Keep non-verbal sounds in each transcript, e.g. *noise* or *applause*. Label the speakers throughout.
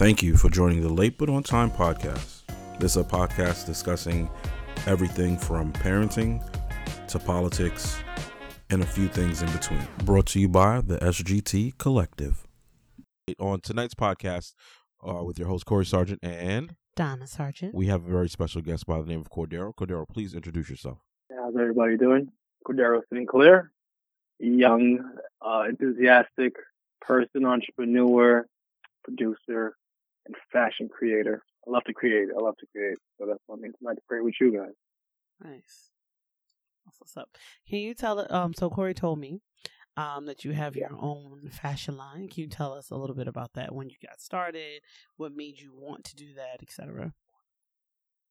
Speaker 1: Thank you for joining the Late But On Time podcast. This is a podcast discussing everything from parenting to politics and a few things in between. Brought to you by the SGT Collective. On tonight's podcast, uh, with your host Corey Sargent, and
Speaker 2: Donna Sargent.
Speaker 1: we have a very special guest by the name of Cordero. Cordero, please introduce yourself.
Speaker 3: How's everybody doing? Cordero Sinclair, young, uh, enthusiastic person, entrepreneur, producer, and fashion creator. I love to create. I love to create. So that's what I mean tonight to create with you guys.
Speaker 2: Nice. That's what's up. Can you tell? Um, so Corey told me um, that you have your own fashion line. Can you tell us a little bit about that? When you got started, what made you want to do that, etc.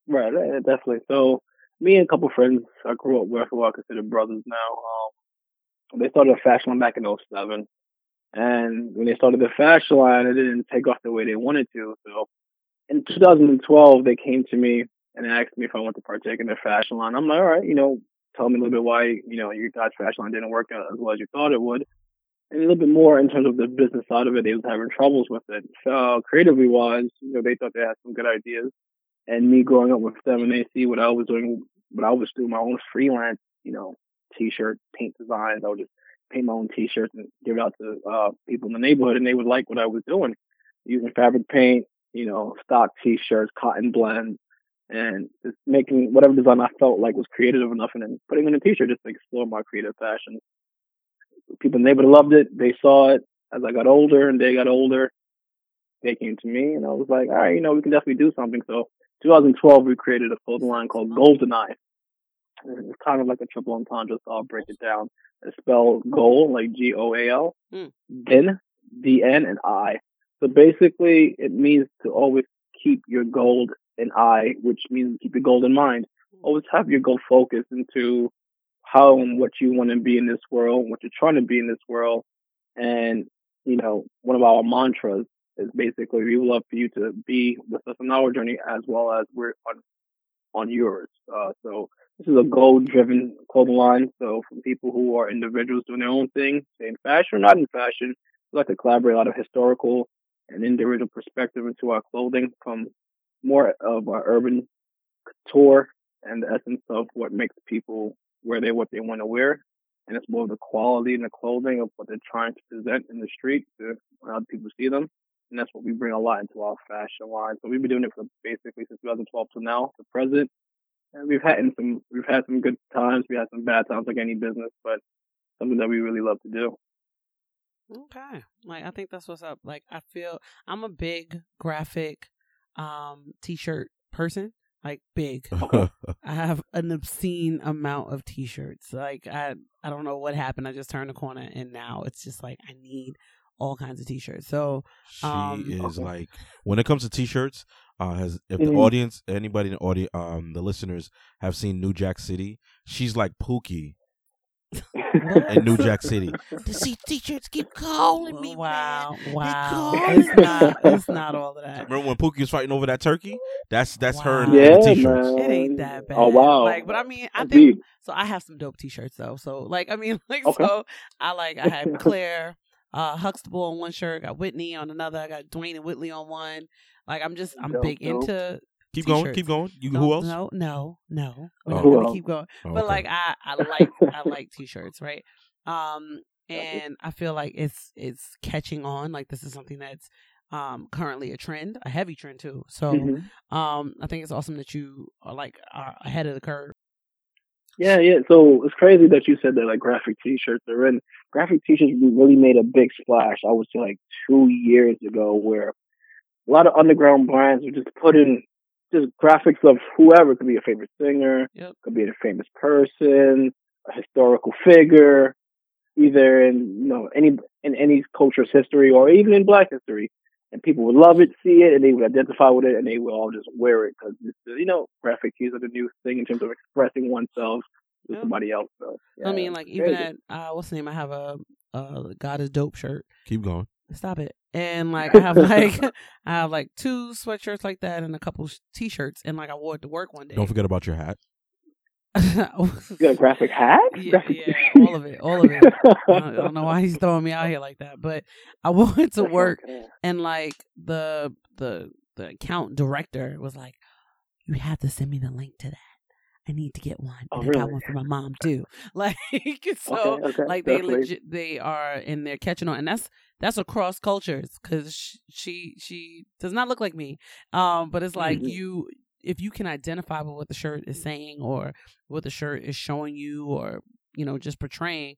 Speaker 3: Right, definitely. So me and a couple friends I grew up with who I consider brothers now. Um, they started a fashion line back in 07. And when they started the fashion line, it didn't take off the way they wanted to. So in 2012, they came to me and asked me if I wanted to partake in their fashion line. I'm like, all right, you know, tell me a little bit why, you know, your guys' fashion line didn't work out as well as you thought it would. And a little bit more in terms of the business side of it, they was having troubles with it. So creatively wise, you know, they thought they had some good ideas. And me growing up with them and they see what I was doing, what I was doing my own freelance, you know, t-shirt, paint designs. I would just paint my own t-shirts and give it out to uh, people in the neighborhood, and they would like what I was doing, using fabric paint, you know, stock t-shirts, cotton blends, and just making whatever design I felt like was creative enough, and then putting in a t-shirt just to explore my creative passion. People in the neighborhood loved it. They saw it as I got older, and they got older. They came to me, and I was like, all right, you know, we can definitely do something. So 2012, we created a clothing line called GoldenEye. It's kind of like a triple entendre, so I'll break it down. It's spelled goal, like G O A L,
Speaker 2: Mm.
Speaker 3: then D N and I. So basically, it means to always keep your gold in eye, which means keep your goal in mind. Always have your goal focused into how and what you want to be in this world, what you're trying to be in this world. And, you know, one of our mantras is basically we would love for you to be with us on our journey as well as we're on on yours. Uh, so this is a goal driven clothing line. So from people who are individuals doing their own thing, say in fashion or not in fashion, we like to collaborate a lot of historical and individual perspective into our clothing from more of our urban couture and the essence of what makes people wear they what they want to wear. And it's more of the quality and the clothing of what they're trying to present in the street to how people see them. And that's what we bring a lot into our fashion line. So we've been doing it for basically since 2012 to now, to present. And we've had in some, we've had some good times. We had some bad times like any business, but something that we really love to do.
Speaker 2: Okay. Like I think that's what's up. Like I feel I'm a big graphic um t-shirt person. Like big. *laughs* I have an obscene amount of t-shirts. Like I I don't know what happened. I just turned the corner and now it's just like I need all kinds of t-shirts. So
Speaker 1: she
Speaker 2: Um,
Speaker 1: is
Speaker 3: Okay.
Speaker 1: like when it comes to t-shirts uh has if the
Speaker 3: Mhm.
Speaker 1: audience anybody in the audience um the listeners have seen new jack city she's like pookie *laughs* in new jack city
Speaker 2: these t-shirts keep calling
Speaker 4: me,
Speaker 2: Wow,
Speaker 4: man.
Speaker 2: wow. It's not it's not all of that.
Speaker 1: remember when pookie was fighting over that turkey that's that's her in
Speaker 2: Wow.
Speaker 1: the
Speaker 3: yeah,
Speaker 1: t-shirts
Speaker 3: man.
Speaker 2: It ain't that bad.
Speaker 3: Oh, wow.
Speaker 2: Like, but I mean, I think so. I have some dope T-shirts though. So, like, I mean, *laughs* like,
Speaker 3: Okay.
Speaker 2: so I like I had Claire, uh, Huxtable on one shirt, got Whitney on another, I got Dwayne and Whitley on one. Like, I'm just I'm
Speaker 3: Dope,
Speaker 2: big
Speaker 3: dope.
Speaker 2: into.
Speaker 1: keep going
Speaker 2: T-shirts.
Speaker 1: keep going you
Speaker 2: No,
Speaker 1: who else
Speaker 2: No, no, no. We're
Speaker 1: Oh.
Speaker 2: not gonna
Speaker 3: else?
Speaker 2: keep going.
Speaker 1: Oh,
Speaker 2: But
Speaker 1: okay.
Speaker 2: like, I I *laughs* like I like T-shirts, right? Um, and I feel like it's it's catching on. Like, this is something that's um currently a trend, a heavy trend too. So.
Speaker 3: Mhm.
Speaker 2: Um, I think it's awesome that you are like are ahead of the curve.
Speaker 3: Yeah, yeah. So it's crazy that you said that like graphic t-shirts are in. Graphic t-shirts really made a big splash. I would say like two years ago, where a lot of underground brands were just putting just graphics of whoever. It could be a favorite singer,
Speaker 2: Yep.
Speaker 3: could be a famous person, a historical figure, either in you know any in any culture's history or even in Black history. And people would love it, see it, and they would identify with it, and they would all just wear it because you know graphic tees are the new thing in terms of expressing oneself to
Speaker 2: Yeah.
Speaker 3: somebody else. So
Speaker 2: I mean, like even at uh, what's the name? I have a uh, God is dope shirt.
Speaker 1: keep going
Speaker 2: Stop it. And like *laughs* I have like *laughs* I have like two sweatshirts like that and a couple t-shirts and like I wore it to work one day.
Speaker 1: don't forget about your hat
Speaker 3: you got a *laughs* graphic hat?
Speaker 2: Yeah,
Speaker 3: graphic
Speaker 2: yeah, *laughs* all of it, all of it. I don't know why he's throwing me out here like that, but I *laughs* wanted to work, and like the the the account director was like, "You have to send me the link to that. I need to get one.
Speaker 3: Oh,
Speaker 2: and I got one for my mom too. Like so,
Speaker 3: Okay, okay,
Speaker 2: like they
Speaker 3: definitely.
Speaker 2: legit they are in there catching on, and that's that's across cultures because she she does not look like me. Um, but it's like
Speaker 3: Mhm.
Speaker 2: you if you can identify with what the shirt is saying or what the shirt is showing you or you know just portraying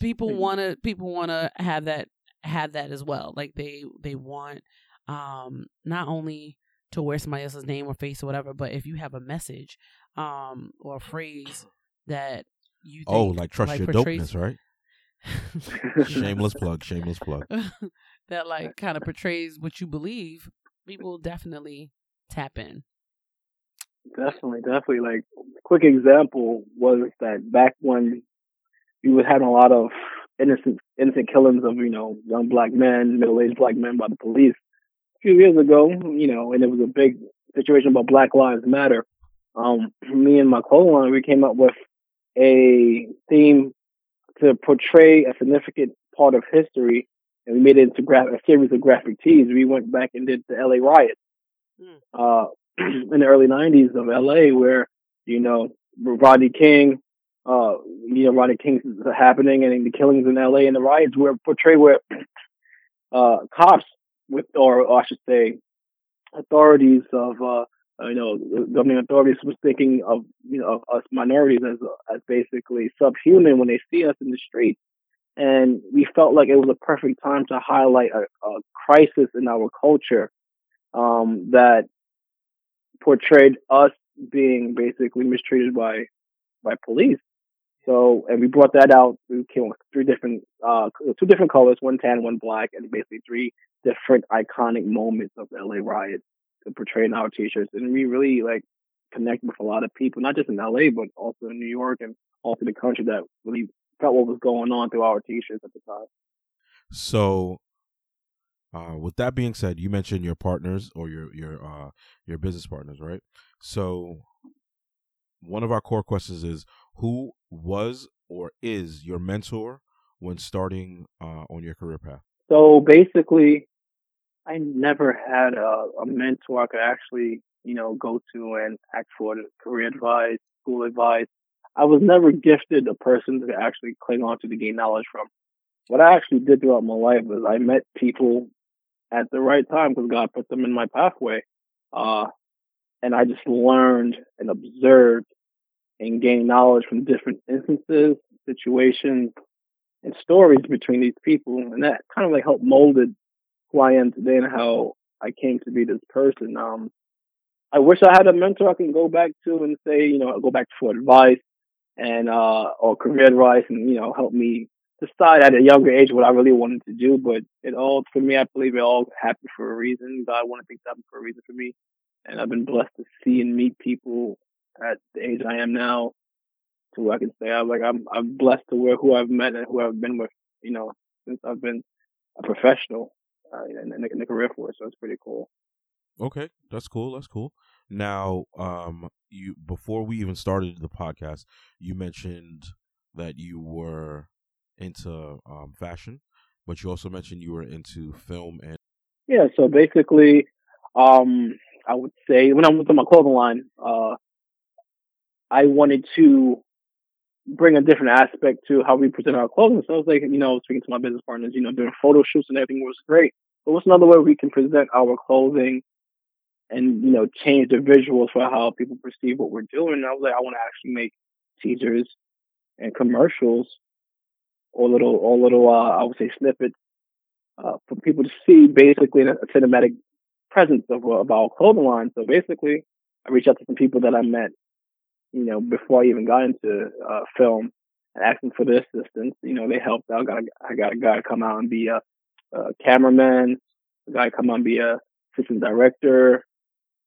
Speaker 2: people
Speaker 3: Mhm.
Speaker 2: want to people want to have that have that as well like they they want um not only to wear somebody else's name or face or whatever but if you have a message um or a phrase that you think,
Speaker 1: Oh, like trust your
Speaker 2: portrays-
Speaker 1: dopeness, right? *laughs* Shameless plug. Shameless plug. *laughs*
Speaker 2: that like kind of portrays what you believe people definitely tap in
Speaker 3: Definitely, definitely. Like, quick example was that back when we was having a lot of innocent innocent killings of you know young black men, middle aged black men by the police a few years ago. You know, and it was a big situation about Black Lives Matter. Um, me and my co-line, we came up with a theme to portray a significant part of history, and we made it into gra- a series of graphic tees. We went back and did the L.A. riots
Speaker 2: Hmm.
Speaker 3: uh, *clears throat* in the early '90s of L.A., where you know Rodney King, uh, you know Rodney King's happening, and the killings in L.A. and the riots were portrayed where *clears throat* uh, cops with, or, or I should say, authorities of uh, you know, governing authorities was thinking of, you know, of us minorities as, as basically subhuman when they see us in the streets And we felt like it was a perfect time to highlight a, a crisis in our culture, um, that portrayed us being basically mistreated by, by police. So, and we brought that out. We came with three different, uh, two different colors, one tan, one black, and basically three different iconic moments of the LA riot to portray in our t-shirts. And we really like connect with a lot of people, not just in LA, but also in New York and also the country that really felt what was going on through our t-shirts at the time.
Speaker 1: So, uh, with that being said, you mentioned your partners or your your uh, your business partners, right? So, one of our core questions is who was or is your mentor when starting uh, on your career path?
Speaker 3: So basically, I never had a, a mentor I could actually, you know, go to and ask for career advice, school advice. I was never gifted a person to actually cling on to to gain knowledge from. What I actually did throughout my life was I met people at the right time because God put them in my pathway. Uh, and I just learned and observed and gained knowledge from different instances, situations, and stories between these people. And that kind of like helped molded who I am today and how I came to be this person. Um, I wish I had a mentor I can go back to and say, you know, go back for advice and, uh, or career advice and, you know, help me decide at a younger age what I really wanted to do. But it all, for me, I believe it all happened for a reason. God wanted things to happen for a reason for me. And I've been blessed to see and meet people at the age I am now to where I can say I'm like I'm I'm blessed to where who I've met and who I've been with, you know, since I've been a professional uh, in, in, the, in the career force. So it's pretty cool.
Speaker 1: Okay, that's cool. That's cool. Now, um, you before we even started the podcast, you mentioned that you were into um, fashion, but you also mentioned you were into film and
Speaker 3: Yeah. So basically, um, I would say when I went to my clothing line, uh, I wanted to bring a different aspect to how we present our clothing. So I was like, you know, speaking to my business partners, you know, doing photo shoots and everything was great. But what's another way we can present our clothing and, you know, change the visuals for how people perceive what we're doing? And I was like, I want to actually make teasers and commercials or little, or little, uh, I would say snippets, uh, for people to see basically a cinematic presence of, of our clothing line. So basically, I reached out to some people that I met you know, before I even got into uh, film and asking for their assistance. You know, they helped out. I got a, I got a guy come out and be a, a cameraman, a guy come out and be a assistant director.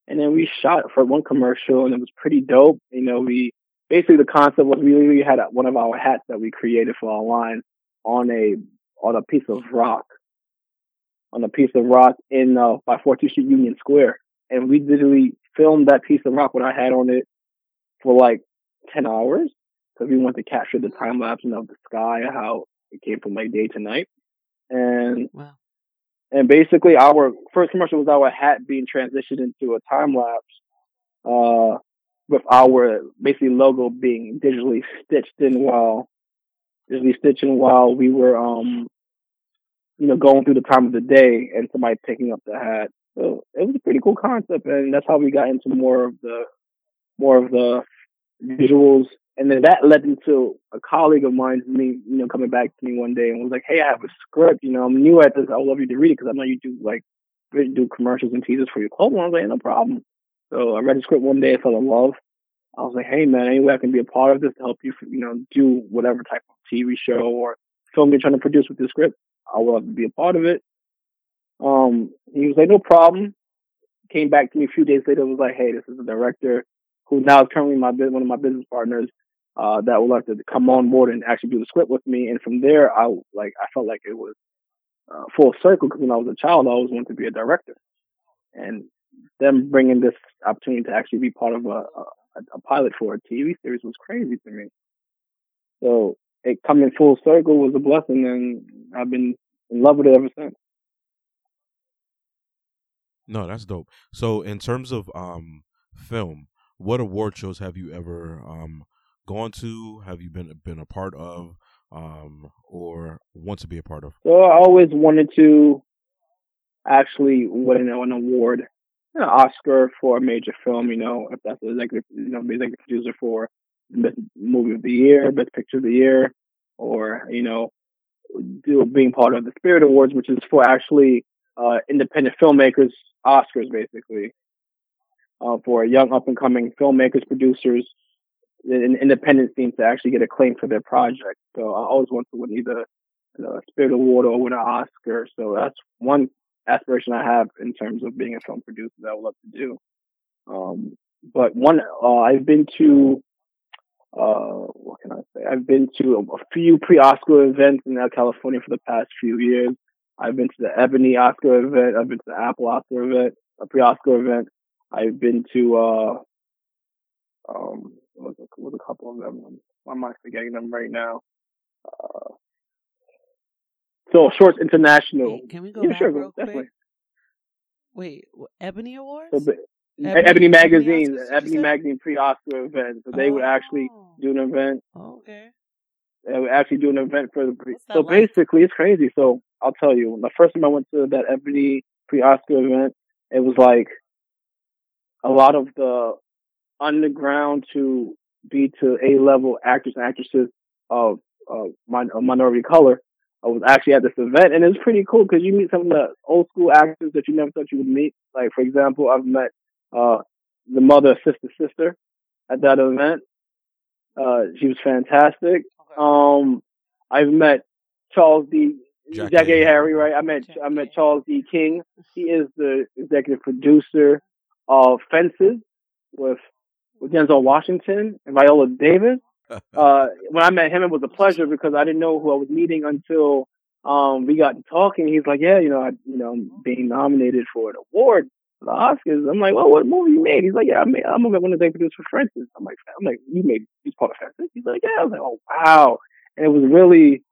Speaker 3: And then we shot for one commercial and it was pretty dope. You know, we basically the concept was we literally had a, one of our hats that we created for our line on a on a piece of rock, on a piece of rock in uh, by 14th Street Union Square, and we literally filmed that piece of rock with our hat on it for like ten hours. Because we wanted to capture the time lapse of the sky, how it came from like day to night, and
Speaker 2: Wow.
Speaker 3: and basically our first commercial was our hat being transitioned into a time lapse, uh, with our basically logo being digitally stitched in while digitally stitching while we were um you know going through the time of the day and somebody picking up the hat. So it was a pretty cool concept, and that's how we got into more of the more of the visuals. And then that led into a colleague of mine, me, you know, coming back to me one day and was like, "Hey, I have a script. You know, I'm new at this. I would love you to read it because I know you do like do commercials and teasers for your clothing." I was like, "No problem." So I read the script one day. I fell in love. I was like, "Hey, man, any way I can be a part of this to help you, you know, do whatever type of TV show or film you're trying to produce with this script, I would love to be a part of it." Um, he was like, "No problem." Came back to me a few days later. Was like, "Hey, this is the director who now is currently my one of my business partners." uh, that would like to come on board and actually do the script with me. And from there, I like I felt like it was uh, full circle because when I was a child, I always wanted to be a director, and them bringing this opportunity to actually be part of a, a, a pilot for a TV series was crazy to me. So it coming full circle was a blessing, and I've been in love with it ever since.
Speaker 1: No, that's dope. So, in terms of um film, what award shows have you ever um gone to? Have you been been a part of, um, or want to be a part of?
Speaker 3: So I always wanted to actually win an award, an Oscar for a major film. You know, if that's executive, you know, be executive producer for best movie of the year, best picture of the year, or you know, do being part of the Spirit Awards, which is for actually uh, independent filmmakers, Oscars basically, uh, for young up and coming filmmakers, producers, an independent scene to actually get acclaim for their project. So I always want to win either a Spirit Award or win an Oscar. So that's one aspiration I have in terms of being a film producer that I would love to do. Um, but one, uh, I've been to, uh, what can I say? I've been to a, few pre-Oscar events in California for the past few years. I've been to the Ebony Oscar event. I've been to the Apple Oscar event, a pre-Oscar event. I've been to, uh, um, was a, was a couple of them. Why am I forgetting them right now? Uh, so Shorts International.
Speaker 2: Can we go
Speaker 3: yeah,
Speaker 2: back
Speaker 3: sure,
Speaker 2: real
Speaker 3: definitely.
Speaker 2: quick? Wait, Ebony Awards?
Speaker 3: So,
Speaker 2: Ebony-
Speaker 3: Ebony, Magazine,
Speaker 2: Ebony
Speaker 3: Ebony? Magazine pre-Oscar event. So they would actually
Speaker 2: Oh,
Speaker 3: do an event.
Speaker 2: Okay.
Speaker 3: They would actually do an event for the pre. So
Speaker 2: like?
Speaker 3: basically, it's crazy. So I'll tell you, the first time I went to that Ebony pre-Oscar event, it was like a lot of the underground to B to A level actors and actresses of uh, min- of minority color. I was actually at this event, and it was pretty cool because you meet some of the old school actors that you never thought you would meet. Like, for example, I've met uh, the mother of Sister Sister at that event. Uh, she was fantastic. Um, I've met Charles D.
Speaker 1: Jack
Speaker 3: Jack,
Speaker 1: A.
Speaker 3: A. Harry, right? I met
Speaker 2: Jack
Speaker 3: I met Charles D. King. He is the executive producer of Fences with with Denzel Washington and Viola Davis. *laughs* Uh, when I met him, it was a pleasure because I didn't know who I was meeting until um, we got talking. He's like, "Yeah, you know, I, you know, I'm being nominated for an award for the Oscars." I'm like, "Well, what movie you made?" He's like, "Yeah, I made. I'm one of the producers for Fences." I'm like, "I'm like, you made he's part of Fences?" He's like, "Yeah." I was like, "Oh, wow!" And it was really,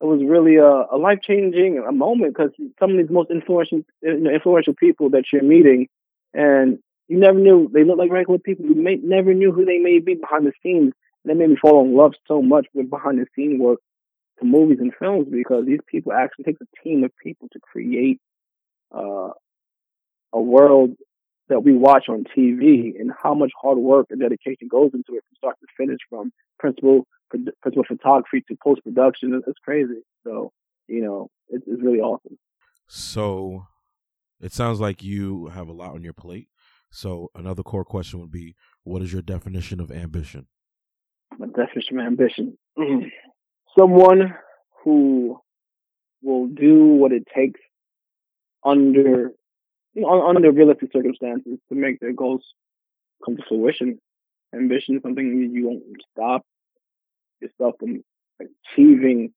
Speaker 3: it was really a, a life changing a moment because some of these most influential, influential people that you're meeting, and you never knew they look like regular people. You may, never knew who they may be behind the scenes. That made me fall in love so much with behind the scene work to movies and films because these people actually take a team of people to create uh, a world that we watch on TV and how much hard work and dedication goes into it from start to finish from principal principal photography to post production. It's crazy. So you know, it's, it's really awesome.
Speaker 1: So, it sounds like you have a lot on your plate. So, another core question would be, what is your definition of ambition?
Speaker 3: My definition of ambition. *clears throat* Someone who will do what it takes under you know, under realistic circumstances to make their goals come to fruition. Ambition is something you, won't stop yourself from achieving.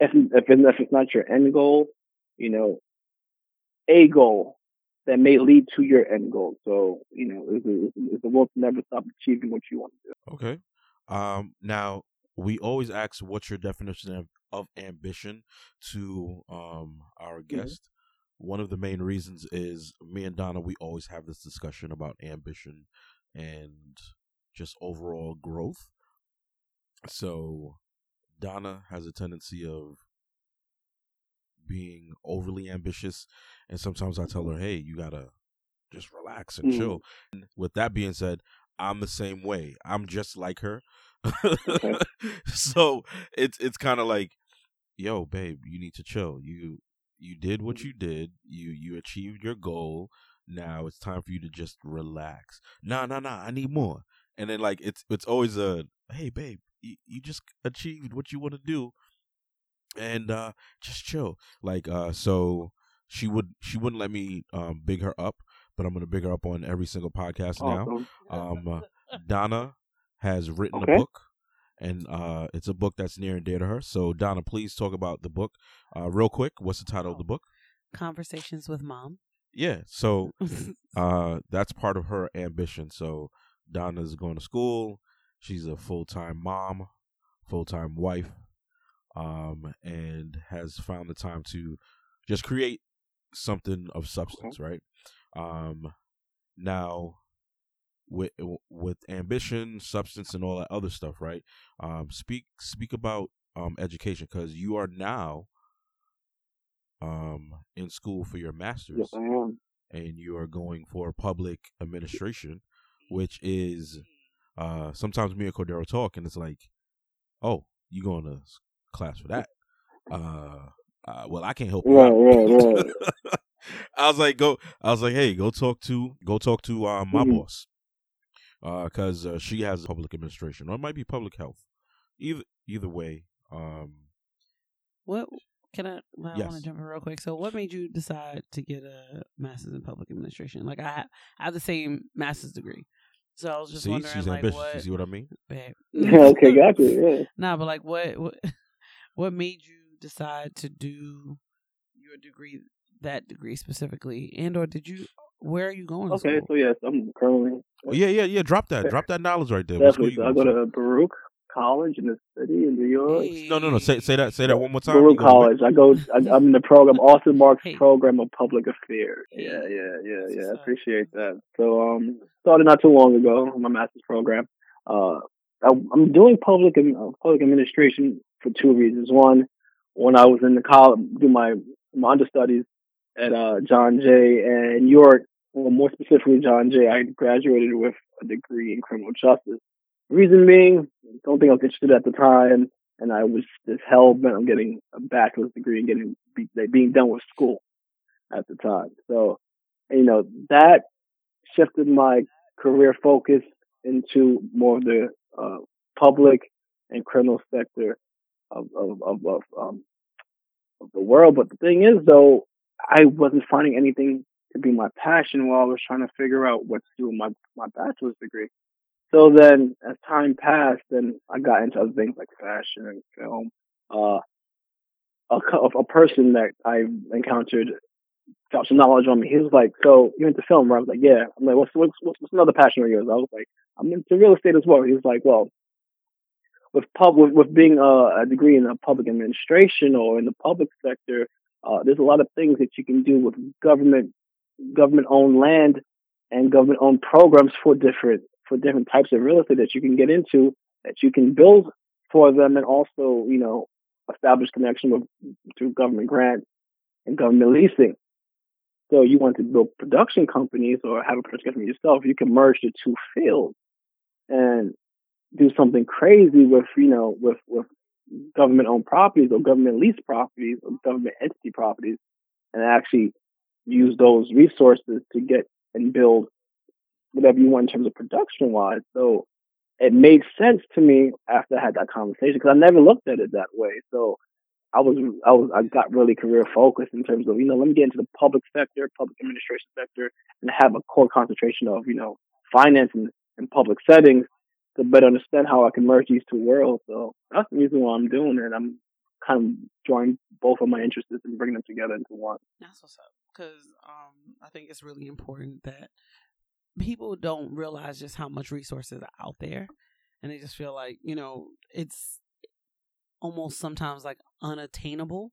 Speaker 3: If, if, if it's not your end goal, you know, a goal that may lead to your end goal. So, you know, it's a, it's a will to never stop achieving what you want to do.
Speaker 1: Okay. Um, now, we always ask what's your definition of, of ambition to um, our
Speaker 3: Mm-hmm.
Speaker 1: guest. One of the main reasons is me and Donna, we always have this discussion about ambition and just overall growth. So, Donna has a tendency of being overly ambitious, and sometimes I tell her, "Hey, you gotta just relax and
Speaker 3: Mhm.
Speaker 1: chill." And with that being said, I'm the same way. I'm just like her. *laughs* so it's it's kind of like, yo, babe, you need to chill. You you did what you did. You you achieved your goal. Now it's time for you to just relax. Nah, nah, nah. I need more. And then like it's it's always a hey, babe, you, you just achieved what you want to do, and uh just chill. Like uh, so she would she wouldn't let me um big her up, but I'm gonna big her up on every single podcast now. Um, uh, Donna has written
Speaker 3: Okay.
Speaker 1: a book, and uh, it's a book that's near and dear to her. So, Donna, please talk about the book, uh, real quick. What's the title of the book?
Speaker 2: Conversations with mom.
Speaker 1: Yeah, so *laughs* uh, that's part of her ambition. So, Donna's going to school. She's a full time mom, full time wife, um, and has found the time to just create something of substance, right? Um, now, with with ambition, substance, and all that other stuff, right? Um, speak speak about um education because you are now um in school for your master's
Speaker 3: yes, I am.
Speaker 1: and you are going for public administration, which is uh sometimes me and Cordero talk and it's like, oh, you going to class for that? Uh, uh well, I can't help you.
Speaker 3: Right,
Speaker 1: out.
Speaker 3: right, right. *laughs*
Speaker 1: I was like, go. I was like, hey, go talk to go talk to uh, my
Speaker 3: Mhm.
Speaker 1: boss, because uh, she has public administration or it might be public health. Either either way, um,
Speaker 2: What can I? Well, I want to jump in real quick. So, what made you decide to get a master's in public administration? Like, I ha- I have the same master's degree, so I was just
Speaker 1: see,
Speaker 2: wondering,
Speaker 1: she's
Speaker 2: like,
Speaker 1: ambitious.
Speaker 2: what?
Speaker 1: You see what I mean?
Speaker 2: babe. *laughs*
Speaker 3: okay, gotcha. Yeah. *laughs*
Speaker 2: Nah, but like, what, what, what made you decide to do your degree, that degree specifically, and or did you? Where are you going?
Speaker 3: Okay,
Speaker 2: school?
Speaker 3: so yes, I'm currently
Speaker 1: Oh, yeah, yeah, yeah. Drop that. Drop that knowledge right there. What school
Speaker 3: definitely. So I
Speaker 1: going
Speaker 3: go
Speaker 1: to?
Speaker 3: to Baruch College in the city in New York.
Speaker 1: No, no, no. Say say that. Say that one more time.
Speaker 3: Baruch College. I go. I, I'm in the program, *laughs* Austin Marxe
Speaker 2: Hey.
Speaker 3: program of public affairs.
Speaker 2: Hey.
Speaker 3: Yeah, yeah, yeah,
Speaker 2: That's
Speaker 3: yeah. I appreciate that. So, um, started not too long ago. My master's program. Uh, I, I'm doing public and uh, public administration for two reasons. One, when I was in the college, do my my understudies at uh, John Jay and York. Well, more specifically, John Jay. I graduated with a degree in criminal justice. Reason being, don't think I was interested at the time, and I was just hell bent on getting a bachelor's degree and getting be, like, being done with school at the time. So, you know, that shifted my career focus into more of the uh, public and criminal sector of of of, of, um, of the world. But the thing is, though, I wasn't finding anything to be my passion while I was trying to figure out what to do with my my bachelor's degree. So then, as time passed, then I got into other things like fashion and film. Uh, a, a person that I encountered got some knowledge on me. He was like, "So you're into film?" Right? I was like, "Yeah." I'm like, "What's what's what's, another passion of yours?" I was like, "I'm into real estate as well." He was like, "Well, with pub with, being a, a degree in public administration or in the public sector, uh, there's a lot of things that you can do with government government owned land and government owned programs for different for different types of real estate that you can get into that you can build for them and also you know establish connection with through government grants and government leasing. So you want to build production companies or have a production company yourself, you can merge the two fields and do something crazy with, you know, with, with government owned properties or government leased properties or government entity properties and actually use those resources to get and build whatever you want in terms of production wise. So it made sense to me after I had that conversation because I never looked at it that way. So I was I was I got really career focused in terms of you know let me get into the public sector, public administration sector, and have a core concentration of you know finance and, and public settings to better understand how I can merge these two worlds. So that's the reason why I'm doing it. I'm kind of join both of my interests and bringing them together into one.
Speaker 2: That's what's up. Because um, I think it's really important that people don't realize just how much resources are out there, and they just feel like you know it's almost sometimes like unattainable.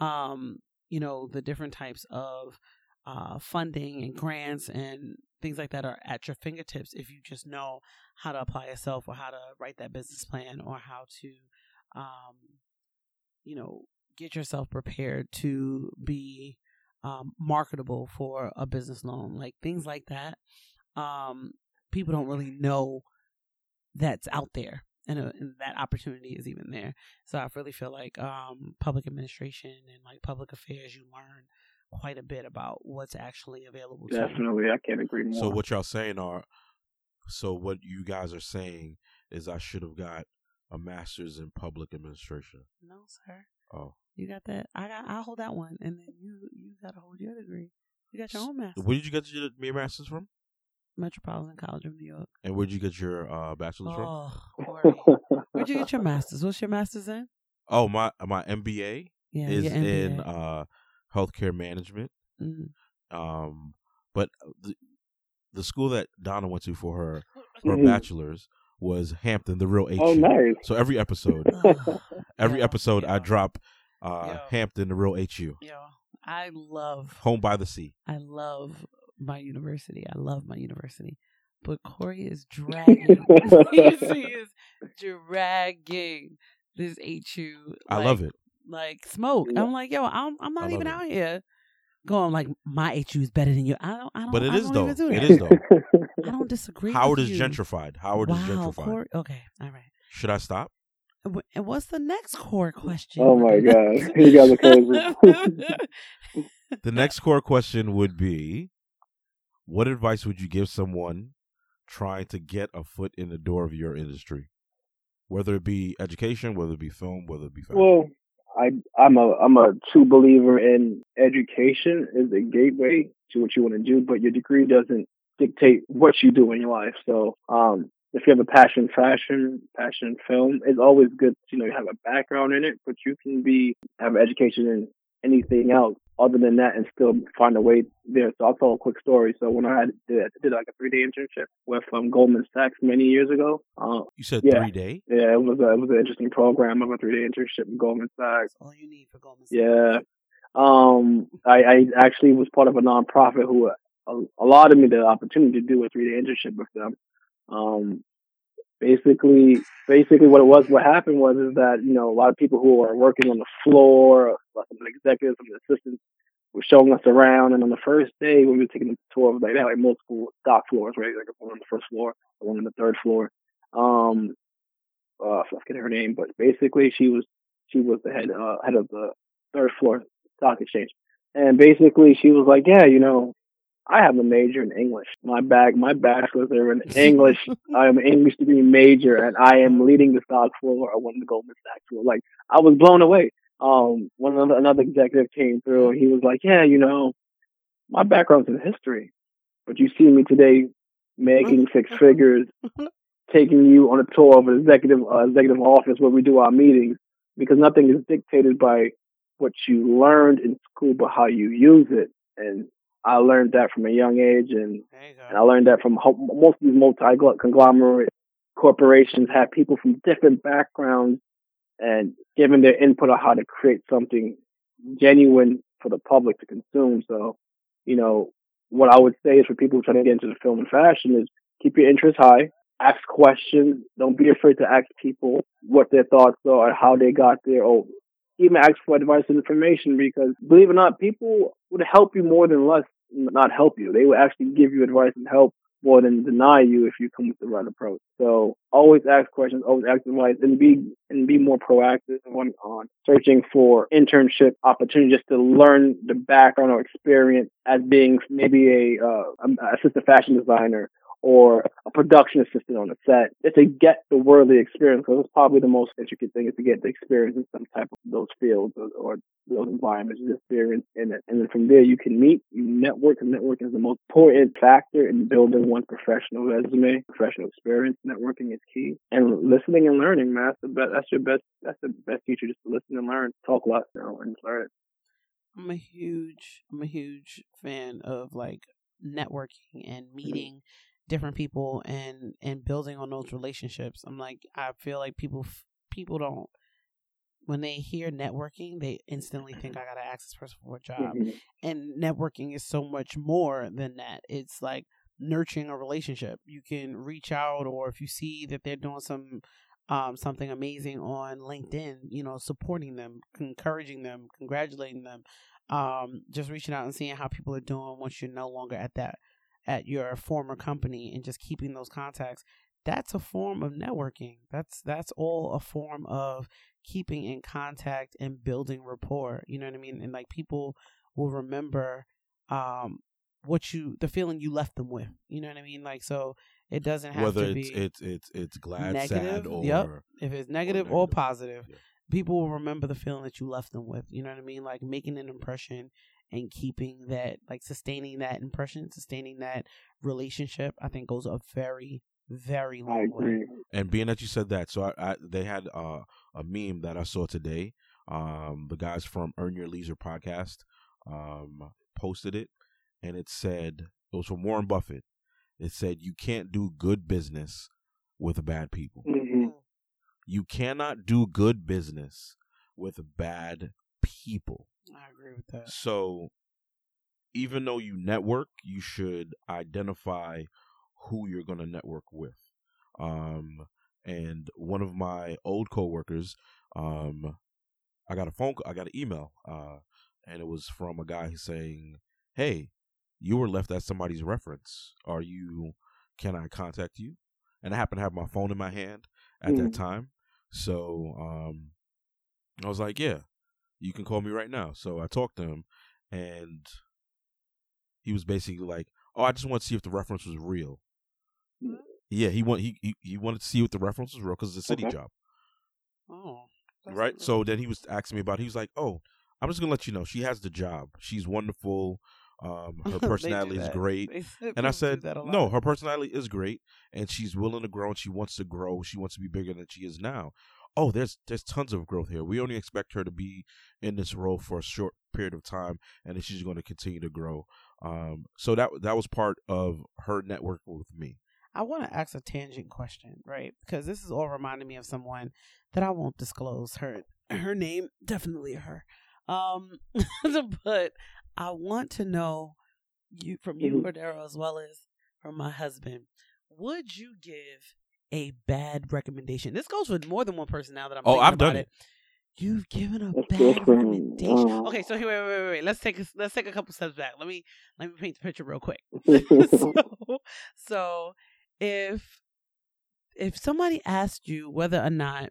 Speaker 2: Um, you know the different types of uh, funding and grants and things like that are at your fingertips if you just know how to apply yourself or how to write that business plan or how to um, you know get yourself prepared to be um, marketable for a business loan like things like that um, people don't really know that's out there and, uh, and, that opportunity is even there. So i really feel like um, public administration and like public affairs you learn quite a bit about what's actually available
Speaker 3: definitely i can't agree more
Speaker 1: so what y'all saying are so what you guys are saying is i should have got a master's in public administration
Speaker 2: no sir
Speaker 1: oh
Speaker 2: you got that i got i hold that one and then you you got to hold your degree you got your own master's
Speaker 1: where did you get your master's from
Speaker 2: Metropolitan College of New York.
Speaker 1: And where'd you get your uh, bachelor's
Speaker 2: oh, *laughs* from? Where'd you get your master's? What's your master's in?
Speaker 1: Oh, my my MBA yeah, is MBA. in uh, healthcare management. Mm-hmm. Um, but the, the school that Donna went to for her her mm-hmm. bachelor's was Hampton, the real H.
Speaker 3: Oh, nice.
Speaker 1: So every episode, *laughs* every episode, I drop uh, Hampton, the real HU.
Speaker 2: Yo, I love
Speaker 1: home by the sea.
Speaker 2: I love my university. I love my university. But Corey is dragging. *laughs* *laughs* he is dragging this HU.
Speaker 1: Like, I love it.
Speaker 2: Like smoke. I'm like, yo, I'm, I'm not even it. out here going like my HU is better than you. I don't. I don't.
Speaker 1: But it
Speaker 2: I
Speaker 1: is though.
Speaker 2: Do
Speaker 1: it is though.
Speaker 2: I don't disagree.
Speaker 1: Howard is
Speaker 2: you.
Speaker 1: gentrified. Howard wow, is gentrified.
Speaker 2: Corey, okay, all right.
Speaker 1: Should I stop?
Speaker 2: And what's the next core question?
Speaker 3: Oh my god, *laughs* you guys are crazy.
Speaker 1: the next core question would be what advice would you give someone trying to get a foot in the door of your industry, whether it be education, whether it be film, whether it be fashion?
Speaker 3: Well, I I'm a I'm a true believer in education is a gateway to what you want to do, but your degree doesn't dictate what you do in your life. So, um, if you have a passion fashion, passion film, it's always good. You know, you have a background in it, but you can be have education in anything else other than that and still find a way there. So I'll tell a quick story. So when I had did, did like a three day internship with um, Goldman Sachs many years ago. Uh,
Speaker 1: you said
Speaker 3: yeah,
Speaker 1: three day?
Speaker 3: Yeah, it was a, it was an interesting program of a three day internship with Goldman Sachs.
Speaker 2: That's all you need for Goldman
Speaker 3: Sachs. Yeah. Um, I, I actually was part of a nonprofit who uh, allotted me the opportunity to do a three day internship with them. Um, basically, basically what it was, what happened was is that, you know, a lot of people who are working on the floor, some of the executives, some of the assistants were showing us around. And on the first day, when we were taking the tour, like, they had like multiple dock floors, right? Like one on the first floor, one on the third floor. Um, uh, I forget her name, but basically she was, she was the head, uh, head of the third floor stock exchange. And basically she was like, yeah, you know, I have a major in English. My bag, my bachelor's are in English. *laughs* I am an English degree major, and I am leading the stock floor I won the Goldman Sachs floor. Like I was blown away. Um, one another, another executive came through, and he was like, "Yeah, you know, my background's in history, but you see me today making *laughs* six figures, taking you on a tour of an executive uh, executive office where we do our meetings, because nothing is dictated by what you learned in school, but how you use it." And I learned that from a young age, and, and I learned that from most of these multi conglomerate corporations have people from different backgrounds and giving their input on how to create something genuine for the public to consume. So, you know, what I would say is for people trying to get into the film and fashion is keep your interest high, ask questions, don't be afraid to ask people what their thoughts are, and how they got there, or even ask for advice and information because believe it or not, people would help you more than less not help you. They will actually give you advice and help more than deny you if you come with the right approach. So always ask questions, always ask advice, and be and be more proactive on, on searching for internship opportunities just to learn the background or experience as being maybe a uh, assistant fashion designer or a production assistant on a set, is to get the worldly experience Because it's probably the most intricate thing is to get the experience in some type of those fields or, or those environments, the experience in it. And then from there, you can meet, you network, and networking is the most important factor in building one's professional resume, professional experience. Networking is key. And listening and learning, man, that's, the best, that's your best, that's the best teacher, just to listen and learn, talk less, you know, and learn.
Speaker 2: I'm a huge I'm a huge fan of like networking and
Speaker 3: Mm-hmm.
Speaker 2: meeting different people and and building on those relationships. I'm like I feel like people people don't when they hear networking, they instantly think I got to ask this person for a job.
Speaker 3: Mhm.
Speaker 2: And networking is so much more than that. It's like nurturing a relationship. You can reach out or if you see that they're doing some um, something amazing on LinkedIn, you know, supporting them, encouraging them, congratulating them, um, just reaching out and seeing how people are doing once you're no longer at that at your former company and just keeping those contacts. That's a form of networking. That's that's all a form of keeping in contact and building rapport. You know what I mean? And like people will remember um what you the feeling you left them with. You know what I mean? Like so it doesn't have
Speaker 1: Whether
Speaker 2: to be
Speaker 1: it's it's it's glad,
Speaker 2: negative,
Speaker 1: sad, or
Speaker 2: yep. if it's negative or,
Speaker 1: negative.
Speaker 2: positive,
Speaker 1: Yeah.
Speaker 2: people will remember the feeling that you left them with. You know what I mean? Like making an impression and keeping that, like sustaining that impression, sustaining that relationship. I think goes a very, very long way.
Speaker 1: And being that you said that, so I, I they had uh, a meme that I saw today. Um, the guys from Earn Your Leisure podcast um, posted it, and it said it was from Warren Buffett. It said you can't do good business with bad people.
Speaker 3: hmm
Speaker 1: You cannot do good business with bad people.
Speaker 2: I agree with that.
Speaker 1: So even though you network, you should identify who you're going to network with. Um, and one of my old coworkers, um, I got a phone, I got an email, uh, and it was from a guy saying, "Hey, you were left as somebody's reference. Are you? Can I contact you?" And I happened to have my phone in my hand at that
Speaker 3: Mhm.
Speaker 1: time, so um, I was like, "Yeah, you can call me right now." So I talked to him, and he was basically like, "Oh, I just want to see if the reference was real."
Speaker 3: Mm.
Speaker 1: Yeah, he want he he, he wanted to see if the reference was real because it's a city
Speaker 3: Okay.
Speaker 1: job,
Speaker 2: Oh,
Speaker 1: right? So then he was asking me about. He was like, "Oh, I'm just gonna let you know she has the job. She's wonderful. Um, her *laughs* personality is great."
Speaker 2: They *laughs*
Speaker 1: And I said,
Speaker 2: that a lot.
Speaker 1: "No, her personality is great, and she's willing to grow, and she wants to grow. She wants to be bigger than she is now. Oh, there's there's tons of growth here. We only expect her to be in this role for a short period of time, and then she's going to continue to grow. Um, so that that was part of her networking with me.
Speaker 2: I want to ask a tangent question, right? Because this is all reminding me of someone that I won't disclose her her name, definitely her. Um, *laughs* but I want to know you from you,
Speaker 3: Mhm.
Speaker 2: Cordero, as well as from my husband. Would you give a bad recommendation? This goes with more than one person now that I'm.
Speaker 1: Oh,
Speaker 2: thinking
Speaker 1: I've
Speaker 2: about
Speaker 1: done
Speaker 2: it. You've given a
Speaker 3: That's
Speaker 2: bad
Speaker 3: different.
Speaker 2: recommendation.
Speaker 3: Oh.
Speaker 2: Okay, so here, wait, wait, wait, wait. Let's take a, let's take a couple steps back. Let me let me paint the picture real quick *laughs* *laughs* so, so if if somebody asked you whether or not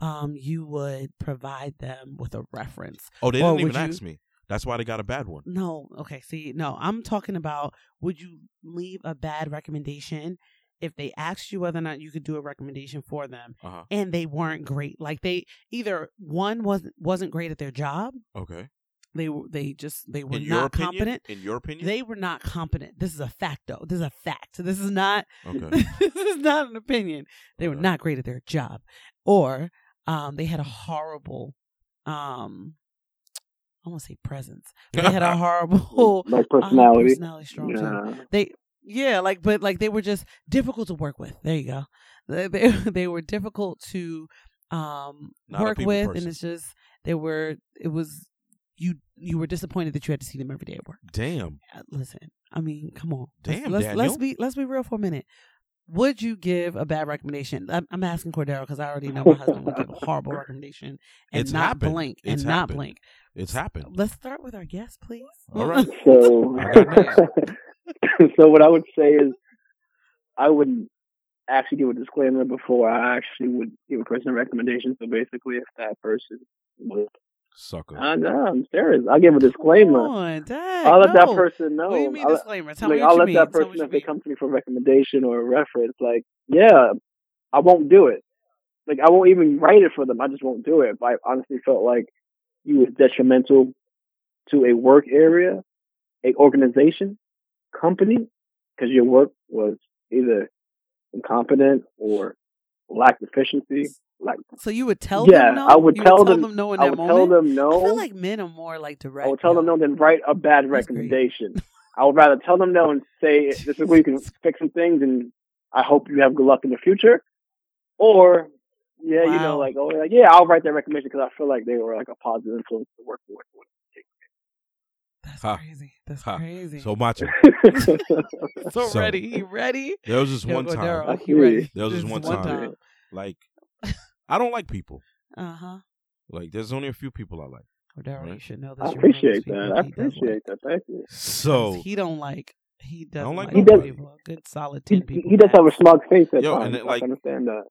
Speaker 2: um you would provide them with a reference
Speaker 1: Oh, they didn't even
Speaker 2: would you-
Speaker 1: ask me. That's why they got a bad one.
Speaker 2: no okay see no i'm talking about would you leave a bad recommendation if they asked you whether or not you could do a recommendation for them
Speaker 1: Uh huh.
Speaker 2: and they weren't great like they either one wasn't wasn't great at their job
Speaker 1: Okay.
Speaker 2: they were they just they were
Speaker 1: In
Speaker 2: not
Speaker 1: opinion,
Speaker 2: competent
Speaker 1: in your opinion,
Speaker 2: they were not competent this is a fact though this is a fact this is not *laughs*
Speaker 1: okay.
Speaker 2: this is not an opinion. They were not great at their job, or um, they had a horrible, um, I want to say presence. They had a *laughs* horrible
Speaker 3: like *laughs*
Speaker 2: uh,
Speaker 3: personality.
Speaker 2: personality strong.
Speaker 3: Yeah.
Speaker 2: They, yeah, like, but like they were just difficult to work with. There you go. They *laughs* they, they were difficult to um
Speaker 1: Not
Speaker 2: work with,
Speaker 1: person.
Speaker 2: and it's just they were. It was you. You were disappointed that you had to see them every day at work.
Speaker 1: Damn.
Speaker 2: Listen, I mean, come on.
Speaker 1: Damn,
Speaker 2: let's, let's, let's be let's be real for a minute. Would you give a bad recommendation? I'm, I'm asking Cordero because I already know my husband would give a horrible *laughs* recommendation and
Speaker 1: It's
Speaker 2: not
Speaker 1: happened.
Speaker 2: blink and
Speaker 1: It's
Speaker 2: not
Speaker 1: happened.
Speaker 2: blink.
Speaker 1: It's happened.
Speaker 2: Let's start with our guest, please.
Speaker 1: All right. *laughs*
Speaker 3: So, *laughs* *laughs* so what I would say is, I would actually give a disclaimer before I actually would give a person a recommendation. So basically, if that person was
Speaker 1: Sucker.
Speaker 3: I know, I'm serious. I'll give a disclaimer.
Speaker 2: Come on, dang,
Speaker 3: I'll let that person know.
Speaker 2: What do you mean
Speaker 3: I'll,
Speaker 2: disclaimer? Tell
Speaker 3: like,
Speaker 2: me
Speaker 3: I'll
Speaker 2: what
Speaker 3: let
Speaker 2: you
Speaker 3: that
Speaker 2: mean. Tell me
Speaker 3: person,
Speaker 2: what
Speaker 3: if they
Speaker 2: you
Speaker 3: come to me for a recommendation or a reference, like, yeah, I won't do it. Like, I won't even write it for them. I just won't do it. But I honestly felt like you was detrimental to a work area, a organization, company, because your work was either incompetent or lacked efficiency. Like,
Speaker 2: So you would tell
Speaker 3: yeah,
Speaker 2: them no?
Speaker 3: I would tell
Speaker 2: would
Speaker 3: them.
Speaker 2: tell them no in
Speaker 3: I would
Speaker 2: moment.
Speaker 3: tell them no.
Speaker 2: I feel like men are more like direct.
Speaker 3: I would tell them no, then write a bad recommendation. I would rather tell them no and say this is where you can *laughs* fix some things, and I hope you have good luck in the future. Or, yeah, you know, like, oh, like, yeah, I'll write that recommendation because I feel like they were like a positive influence to work with.
Speaker 2: That's
Speaker 1: Ha.
Speaker 2: crazy. That's
Speaker 1: Ha.
Speaker 2: crazy.
Speaker 1: So Macho, *laughs*
Speaker 2: so,
Speaker 1: so-
Speaker 2: ready? You ready?
Speaker 1: there was this
Speaker 2: Yo,
Speaker 1: one time,
Speaker 2: You ready?
Speaker 1: There was this one time. like, *laughs* I don't like people.
Speaker 2: Uh huh.
Speaker 1: Like, there's only a few people I like.
Speaker 2: Oh, Daryl, you should know this.
Speaker 3: I
Speaker 2: You're one of those
Speaker 3: appreciate that. I
Speaker 2: he like.
Speaker 3: appreciate that. Thank you.
Speaker 1: So
Speaker 2: he don't like. He doesn't
Speaker 1: like
Speaker 2: like.
Speaker 3: He does-
Speaker 2: people. A good solid
Speaker 3: He,
Speaker 2: ten people.
Speaker 3: he does have a smug face at
Speaker 1: Yo,
Speaker 3: times.
Speaker 1: and it,
Speaker 3: I
Speaker 1: like-
Speaker 3: can understand that.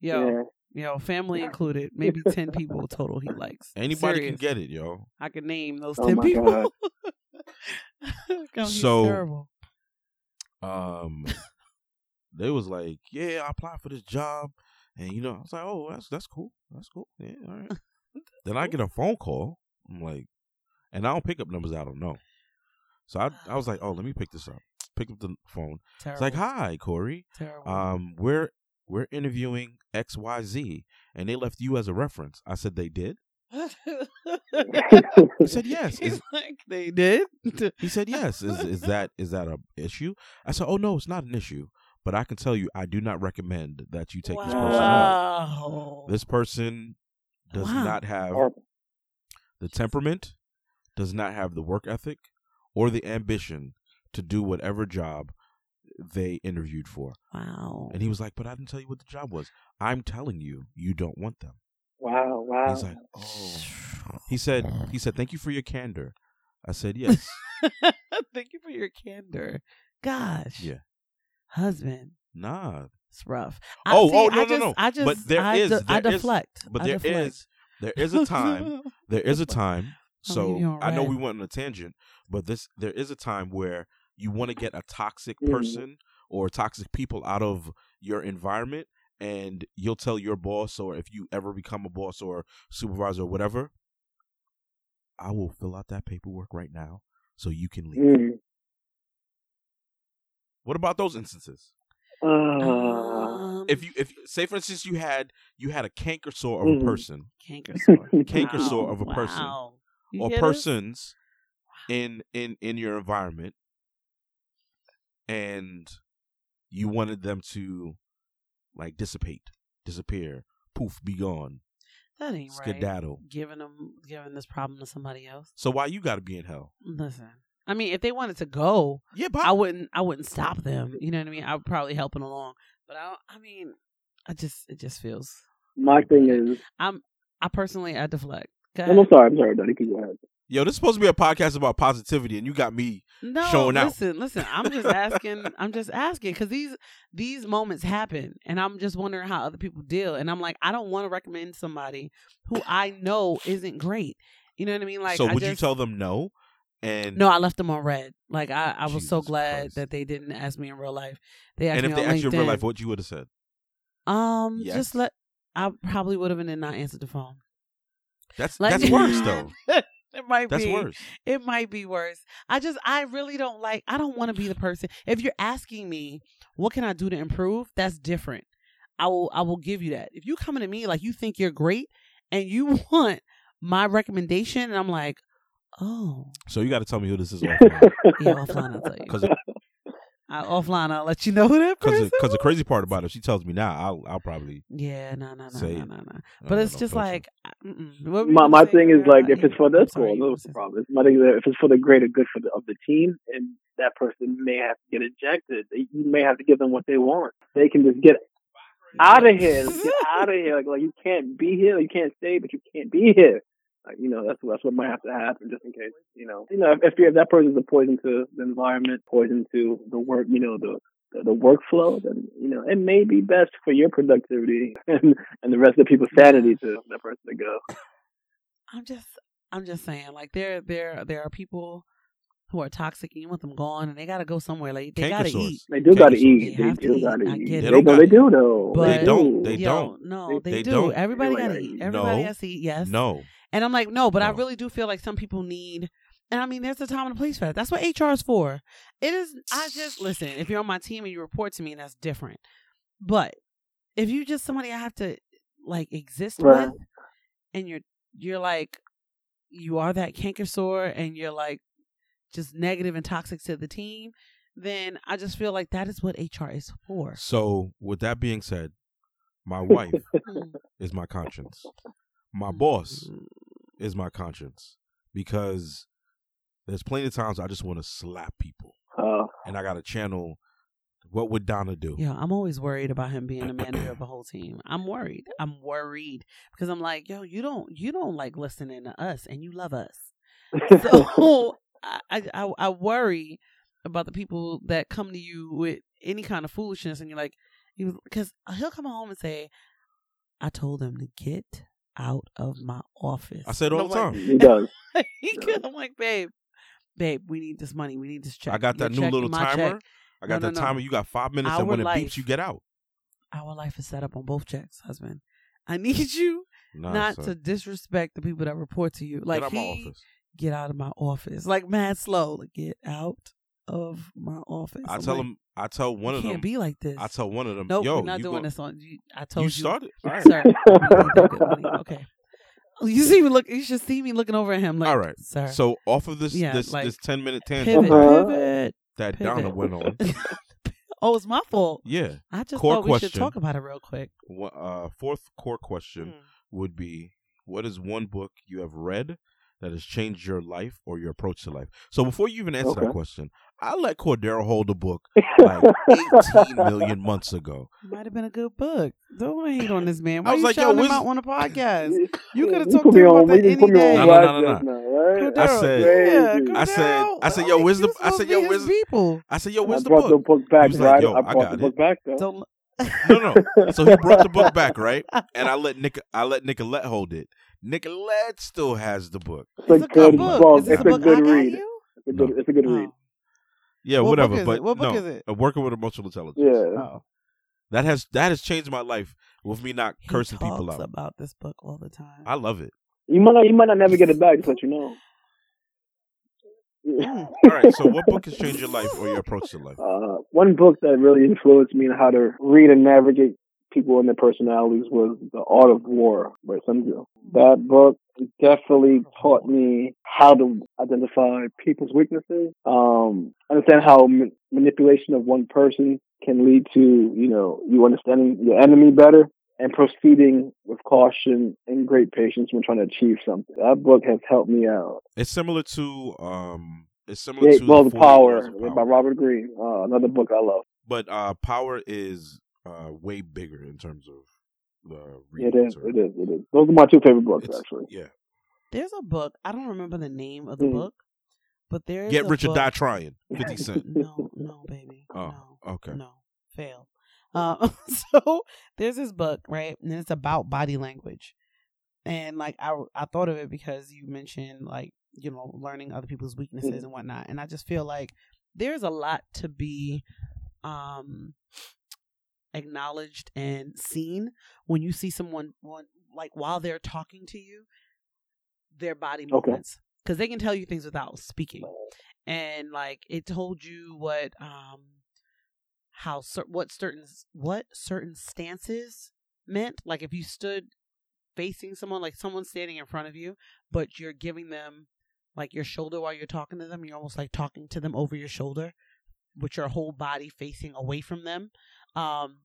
Speaker 2: Yo,
Speaker 3: yeah.
Speaker 2: yo, family included. *laughs* Maybe ten people total he likes.
Speaker 1: anybody
Speaker 2: Serious.
Speaker 1: can get it, yo.
Speaker 2: I can name those
Speaker 3: Oh
Speaker 2: ten
Speaker 3: my
Speaker 2: people. *laughs*
Speaker 3: God.
Speaker 2: God,
Speaker 1: So-
Speaker 2: terrible.
Speaker 1: Um, *laughs* they was like, yeah, I applied for this job, and you know, I was like, oh, that's that's cool, that's cool, yeah, all right. then I get a phone call. I'm like, and I don't pick up numbers I don't know. So I I was like, oh, let me pick this up. Pick up the phone.
Speaker 2: Terrible.
Speaker 1: It's like, hi, Corey.
Speaker 2: Terrible.
Speaker 1: Um, we're we're interviewing X Y Z, and they left you as a reference. I said they did. He said yes. *laughs*
Speaker 2: He's
Speaker 1: Is,
Speaker 2: like, they did. *laughs*
Speaker 1: he said yes. Is is that is that an issue? I said, oh no, it's not an issue. But I can tell you, I do not recommend that you take this person on. This person does
Speaker 2: Wow.
Speaker 1: not have the temperament, does not have the work ethic, or the ambition to do whatever job they interviewed for.
Speaker 2: Wow.
Speaker 1: And he was like, "But I didn't tell you what the job was. I'm telling you, you don't want them."
Speaker 3: Wow, wow.
Speaker 1: He's like, "Oh." He said, "He said, thank you for your candor." I said, "Yes." *laughs*
Speaker 2: Thank you for your candor. Gosh.
Speaker 1: Yeah.
Speaker 2: Husband.
Speaker 1: nah,
Speaker 2: It's rough.
Speaker 1: Oh,
Speaker 2: see,
Speaker 1: oh, no,
Speaker 2: I
Speaker 1: no,
Speaker 2: just,
Speaker 1: no.
Speaker 2: I just,
Speaker 1: But there
Speaker 2: I,
Speaker 1: is-
Speaker 2: de- I
Speaker 1: there is-
Speaker 2: deflect.
Speaker 1: but
Speaker 2: I
Speaker 1: there
Speaker 2: deflect.
Speaker 1: is there is a time there *laughs* is a time. So
Speaker 2: leave you on
Speaker 1: I know we went on a tangent, but this there is a time where you want to get a toxic
Speaker 3: Mhm.
Speaker 1: person or toxic people out of your environment, and you'll tell your boss, or if you ever become a boss or supervisor or whatever, I will fill out that paperwork right now so you can leave.
Speaker 3: Mm.
Speaker 1: What about those instances?
Speaker 3: Uh,
Speaker 2: Um,
Speaker 1: If you if say for instance you had you had a canker sore of
Speaker 3: Mhm.
Speaker 1: a person
Speaker 2: canker *laughs* sore,
Speaker 1: Canker
Speaker 2: Wow,
Speaker 1: sore of a person.
Speaker 2: wow. You
Speaker 1: or
Speaker 2: hear this?
Speaker 1: persons in in in your environment and you wanted them to like dissipate disappear poof be gone
Speaker 2: That ain't right.
Speaker 1: skedaddle
Speaker 2: Giving them, giving this problem to somebody else.
Speaker 1: so why you got to be in hell
Speaker 2: Listen, I mean, if they wanted to go,
Speaker 1: yeah but
Speaker 2: I wouldn't. I wouldn't stop them. You know what I mean? I would probably help them along. But I, I mean, I just, it just feels.
Speaker 3: my thing is,
Speaker 2: I'm. I personally, I deflect. Go
Speaker 3: I'm sorry, I'm sorry, Daddy. Keep going.
Speaker 1: yo this is supposed to be a podcast about positivity and you got me
Speaker 2: No,
Speaker 1: showing out.
Speaker 2: listen, listen. I'm just asking. *laughs* I'm just asking because these these moments happen, and I'm just wondering how other people deal. And I'm like, I don't want to recommend somebody who I know isn't great. You know what I mean? Like,
Speaker 1: so
Speaker 2: I
Speaker 1: would you tell them no and
Speaker 2: No, I left them on red. Like, I, I was so glad
Speaker 1: Christ.
Speaker 2: that they didn't ask me in real life. They asked
Speaker 1: and
Speaker 2: me
Speaker 1: if they
Speaker 2: on
Speaker 1: asked you in real life what you would have said
Speaker 2: um,
Speaker 1: Yes.
Speaker 2: just let. I probably would have and then not answered the phone.
Speaker 1: That's
Speaker 2: Like-
Speaker 1: that's worse *laughs* though
Speaker 2: it might
Speaker 1: that's
Speaker 2: be.
Speaker 1: worse
Speaker 2: It might be worse. I just, I really don't like, I don't want to be the person. If you're asking me, what can I do to improve? That's different. I will, I will give you that. If you coming to me like you think you're great and you *laughs* want my recommendation, and I'm like, oh,
Speaker 1: so you got to tell me who this is *laughs* offline.
Speaker 2: yeah, offline, I'll tell you.
Speaker 1: because
Speaker 2: I, offline, I'll let you know who that person
Speaker 1: because the
Speaker 2: was.
Speaker 1: crazy part about it if she tells me now I'll I'll probably
Speaker 2: Yeah, no, no, no,
Speaker 1: Say
Speaker 2: no, no, no. But it's
Speaker 1: know,
Speaker 2: just
Speaker 1: don't
Speaker 2: like,
Speaker 3: my my thing is like if it's for
Speaker 2: I'm
Speaker 3: this
Speaker 2: sorry,
Speaker 3: well,
Speaker 2: you were
Speaker 3: that's the
Speaker 2: saying
Speaker 3: problem. My thing is that if it's for the greater good for the of the team and that person may have to get ejected, you may have to give them what they want. They can just get out of here. Get out of here. Like, like you can't be here. You can't stay, but you can't be here. Like you know, that's that's what might have to happen, just in case. You know, you know, if, if, you, if that person's a poison to the environment, poison to the work, you know, the the, the workflow, then you know it may be best for your productivity *laughs* and and the rest of the people's sanity to that person to go. *laughs*
Speaker 2: I'm just I'm just saying, like there there there are people who are toxic and you want them gone and they gotta go somewhere. Like they gotta eat.
Speaker 3: They do gotta eat.
Speaker 2: They
Speaker 3: They
Speaker 2: have to
Speaker 3: do
Speaker 2: eat.
Speaker 3: gotta
Speaker 2: I
Speaker 3: eat.
Speaker 2: get
Speaker 3: They,
Speaker 2: it.
Speaker 3: no,
Speaker 1: They
Speaker 3: they
Speaker 1: don't
Speaker 3: do though.
Speaker 2: But
Speaker 1: They don't. They
Speaker 2: yo,
Speaker 1: don't.
Speaker 2: No,
Speaker 3: They-
Speaker 2: they,
Speaker 1: they
Speaker 2: do.
Speaker 1: don't.
Speaker 2: Everybody
Speaker 3: Everybody
Speaker 2: gotta
Speaker 3: gotta
Speaker 2: eat.
Speaker 3: eat.
Speaker 2: Everybody
Speaker 1: No.
Speaker 2: has to eat, yes.
Speaker 1: No.
Speaker 2: And I'm like, no, but I really do feel like some people need and I mean there's a time and a place for that. That's what HR is for. It is I just listen, if you're on my team and you report to me, that's different. But if you just somebody I have to like exist
Speaker 3: Right.
Speaker 2: with and you're you're like you are that canker sore and you're like just negative and toxic to the team, then I just feel like that is what HR is for.
Speaker 1: So, with that being said, my *laughs* wife
Speaker 2: Mm.
Speaker 1: is my conscience. My boss is my conscience because there's plenty of times I just want to slap people,
Speaker 3: Uh,
Speaker 1: and I got to channel. What would Donna do?
Speaker 2: Yeah, I'm always worried about him being the *clears throat* manager of the whole team. I'm worried. I'm worried because I'm like, yo, you don't, you don't like listening to us, and you love us. *laughs* So *laughs* I, I, I, I worry about the people that come to you with any kind of foolishness, and you're like, because he'll come home and say, I told him to get out of my office.
Speaker 1: I said all the
Speaker 2: I'm
Speaker 1: time.
Speaker 3: he does. *laughs*
Speaker 2: He could- I'm like, babe, babe, we need this money. We need this check.
Speaker 1: I got
Speaker 2: Your
Speaker 1: that new
Speaker 2: check
Speaker 1: little
Speaker 2: and
Speaker 1: timer.
Speaker 2: check.
Speaker 1: I got
Speaker 2: No,
Speaker 1: that
Speaker 2: no, no.
Speaker 1: timer. You got five minutes,
Speaker 2: Our
Speaker 1: and when it
Speaker 2: life.
Speaker 1: beeps, you get out.
Speaker 2: Our life is set up on both checks, husband. I need you
Speaker 1: Nah,
Speaker 2: not
Speaker 1: son.
Speaker 2: to disrespect the people that report to you. Like
Speaker 1: get out
Speaker 2: he,
Speaker 1: my office.
Speaker 2: get out of my office. Like mad slow. Like get out of my office.
Speaker 1: I
Speaker 2: I'm
Speaker 1: tell
Speaker 2: like,
Speaker 1: him. I tell one
Speaker 2: you
Speaker 1: of
Speaker 2: can't
Speaker 1: them.
Speaker 2: be like this.
Speaker 1: I tell one of them.
Speaker 2: nope,
Speaker 1: Yo,
Speaker 2: we're not doing
Speaker 1: go-
Speaker 2: this on. You, I told
Speaker 1: You *laughs*
Speaker 2: you,
Speaker 1: started. All right.
Speaker 2: sir. we need that good money. Okay. You see me look. You should see me looking over at him. Like,
Speaker 1: All right.
Speaker 2: sir.
Speaker 1: So off of this
Speaker 2: Yeah,
Speaker 1: this
Speaker 2: like,
Speaker 1: this ten minute tangent
Speaker 2: pivot,
Speaker 3: Uh-huh.
Speaker 2: pivot.
Speaker 1: that
Speaker 2: pivot.
Speaker 1: Donna went on. *laughs*
Speaker 2: oh, it's my fault.
Speaker 1: Yeah.
Speaker 2: I just
Speaker 1: Core
Speaker 2: thought we should talk about it real quick.
Speaker 1: Wha- Uh, fourth core question
Speaker 2: Hmm.
Speaker 1: would be: What is one book you have read that has changed your life or your approach to life? So before you even answer that question, I let Cordero hold the book like *laughs* 18 million months ago.
Speaker 2: Might have been a good book. Don't hate on this man. Why
Speaker 1: I was
Speaker 2: you
Speaker 1: like, yo,
Speaker 2: shouting him
Speaker 1: where's-
Speaker 2: out on a podcast? *laughs* You coulda talked to him about that any
Speaker 3: put me on
Speaker 2: day.
Speaker 1: No, no,
Speaker 3: blast
Speaker 1: no, no,
Speaker 3: just now, right?
Speaker 1: I said-
Speaker 2: yeah,
Speaker 3: Crazy.
Speaker 1: I said- I said, yo, where's the- I said, yo, where's the-
Speaker 2: people?
Speaker 1: I said, "Yo, where's the
Speaker 3: brought the
Speaker 1: book?"
Speaker 3: book back,
Speaker 1: was like,
Speaker 3: right?
Speaker 1: yo,
Speaker 3: I
Speaker 1: I
Speaker 3: brought
Speaker 1: got
Speaker 3: the
Speaker 1: it.
Speaker 3: book back though.
Speaker 2: Don't. *laughs*
Speaker 1: No, no. So he brought the book back, right? And I let Nick, I let Nicolette hold it. Nicolette still has the book.
Speaker 3: It's a
Speaker 2: It's a
Speaker 3: good
Speaker 2: good book.
Speaker 3: book. It's
Speaker 2: the
Speaker 3: a good read. It's a good, it's a good read.
Speaker 1: Yeah,
Speaker 2: What
Speaker 1: whatever.
Speaker 2: book
Speaker 1: but?
Speaker 2: What book
Speaker 1: no,
Speaker 2: is it?
Speaker 1: uh, working with emotional intelligence.
Speaker 3: Yeah.
Speaker 2: Oh.
Speaker 1: That has that has changed my life with me not
Speaker 2: He
Speaker 1: cursing
Speaker 2: talks
Speaker 1: people out.
Speaker 2: about this book all the time.
Speaker 1: I love it.
Speaker 3: You might not, you might not never get it back. Just let you know.
Speaker 2: Mm. *laughs*
Speaker 1: All right. So, what book has changed your life or your approach to life?
Speaker 3: Uh, one book that really influenced me on how to read and navigate people and their personalities was The Art of War by Sun Tzu. That book definitely taught me how to identify people's weaknesses, um, understand how ma- manipulation of one person can lead to, you know, you understanding your enemy better and proceeding with caution and great patience when trying to achieve something. That book has helped me out.
Speaker 1: It's similar to um. It's similar
Speaker 3: Yeah,
Speaker 1: to
Speaker 3: well, The
Speaker 1: 40
Speaker 3: Power,
Speaker 1: of
Speaker 3: by Robert Greene, uh, another book I love.
Speaker 1: but uh, power is uh way bigger in terms of the
Speaker 3: It
Speaker 1: readings
Speaker 3: is,
Speaker 1: or-
Speaker 3: it is, it is. Those are my two favorite books,
Speaker 1: It's-
Speaker 3: actually.
Speaker 1: Yeah.
Speaker 2: There's a book. I don't remember the name of the
Speaker 3: Mm.
Speaker 2: book, but there is
Speaker 1: Get
Speaker 2: a
Speaker 1: rich or
Speaker 2: book-
Speaker 1: die trying. Fifty *laughs* Cent.
Speaker 2: No, no, baby.
Speaker 1: Oh,
Speaker 2: no,
Speaker 1: okay.
Speaker 2: No, fail. Uh, *laughs* so there's this book, right? And it's about body language. And like I, I thought of it because you mentioned like you know learning other people's weaknesses
Speaker 3: Mhm.
Speaker 2: and whatnot, and I just feel like there's a lot to be um acknowledged and seen when you see someone one like while they're talking to you, their body movements because they can tell you things without speaking. And like it told you what um how what certain what certain stances meant. Like if you stood facing someone like someone standing in front of you but you're giving them like your shoulder while you're talking to them you're almost like talking to them over your shoulder with your whole body facing away from them um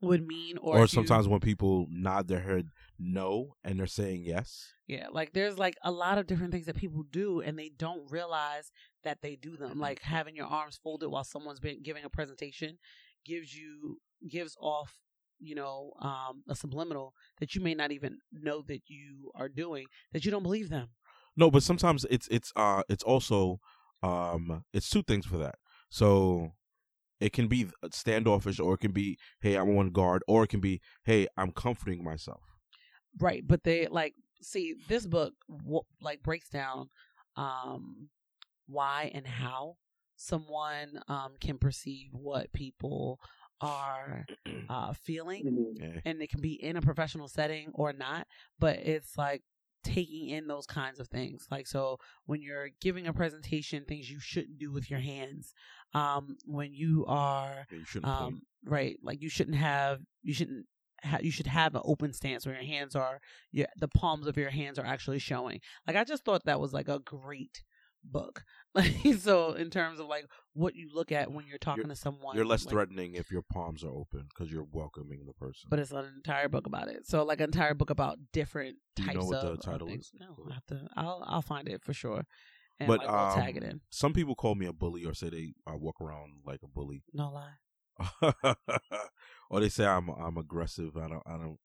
Speaker 2: would mean or,
Speaker 1: Or,
Speaker 2: you-
Speaker 1: sometimes when people nod their head no and they're saying yes.
Speaker 2: Yeah, like there's like a lot of different things that people do and they don't realize that they do them. Like having your arms folded while someone's been giving a presentation gives you gives off, you know, um a subliminal that you may not even know that you are doing, that you don't believe them.
Speaker 1: No, but sometimes it's it's uh it's also um it's two things for that. So it can be standoffish or it can be hey I'm on guard or it can be hey I'm comforting myself.
Speaker 2: Right, but they like see this book like breaks down um why and how someone um can perceive what people are uh feeling
Speaker 3: Mhm.
Speaker 1: Yeah.
Speaker 2: and it can be in a professional setting or not but it's like taking in those kinds of things like so when you're giving a presentation things you shouldn't do with your hands um when you are
Speaker 1: Yeah, you
Speaker 2: um right like you shouldn't have you shouldn't ha- you should have an open stance where your hands are yeah the palms of your hands are actually showing like i just thought that was like a great book *laughs* like so in terms of like what you look at when you're talking to someone
Speaker 1: You're less
Speaker 2: like,
Speaker 1: threatening if your palms are open because you're welcoming the person.
Speaker 2: but it's an entire book about it so like an entire book about different
Speaker 1: Do you
Speaker 2: types
Speaker 1: know what the
Speaker 2: of, of
Speaker 1: title
Speaker 2: things.
Speaker 1: is?
Speaker 2: no i have to i'll i'll find it for sure and
Speaker 1: but
Speaker 2: like, we'll tag it
Speaker 1: um,
Speaker 2: in
Speaker 1: some people call me a bully or say they I walk around like a bully.
Speaker 2: no lie *laughs*
Speaker 1: or they say I'm I'm aggressive. I don't I don't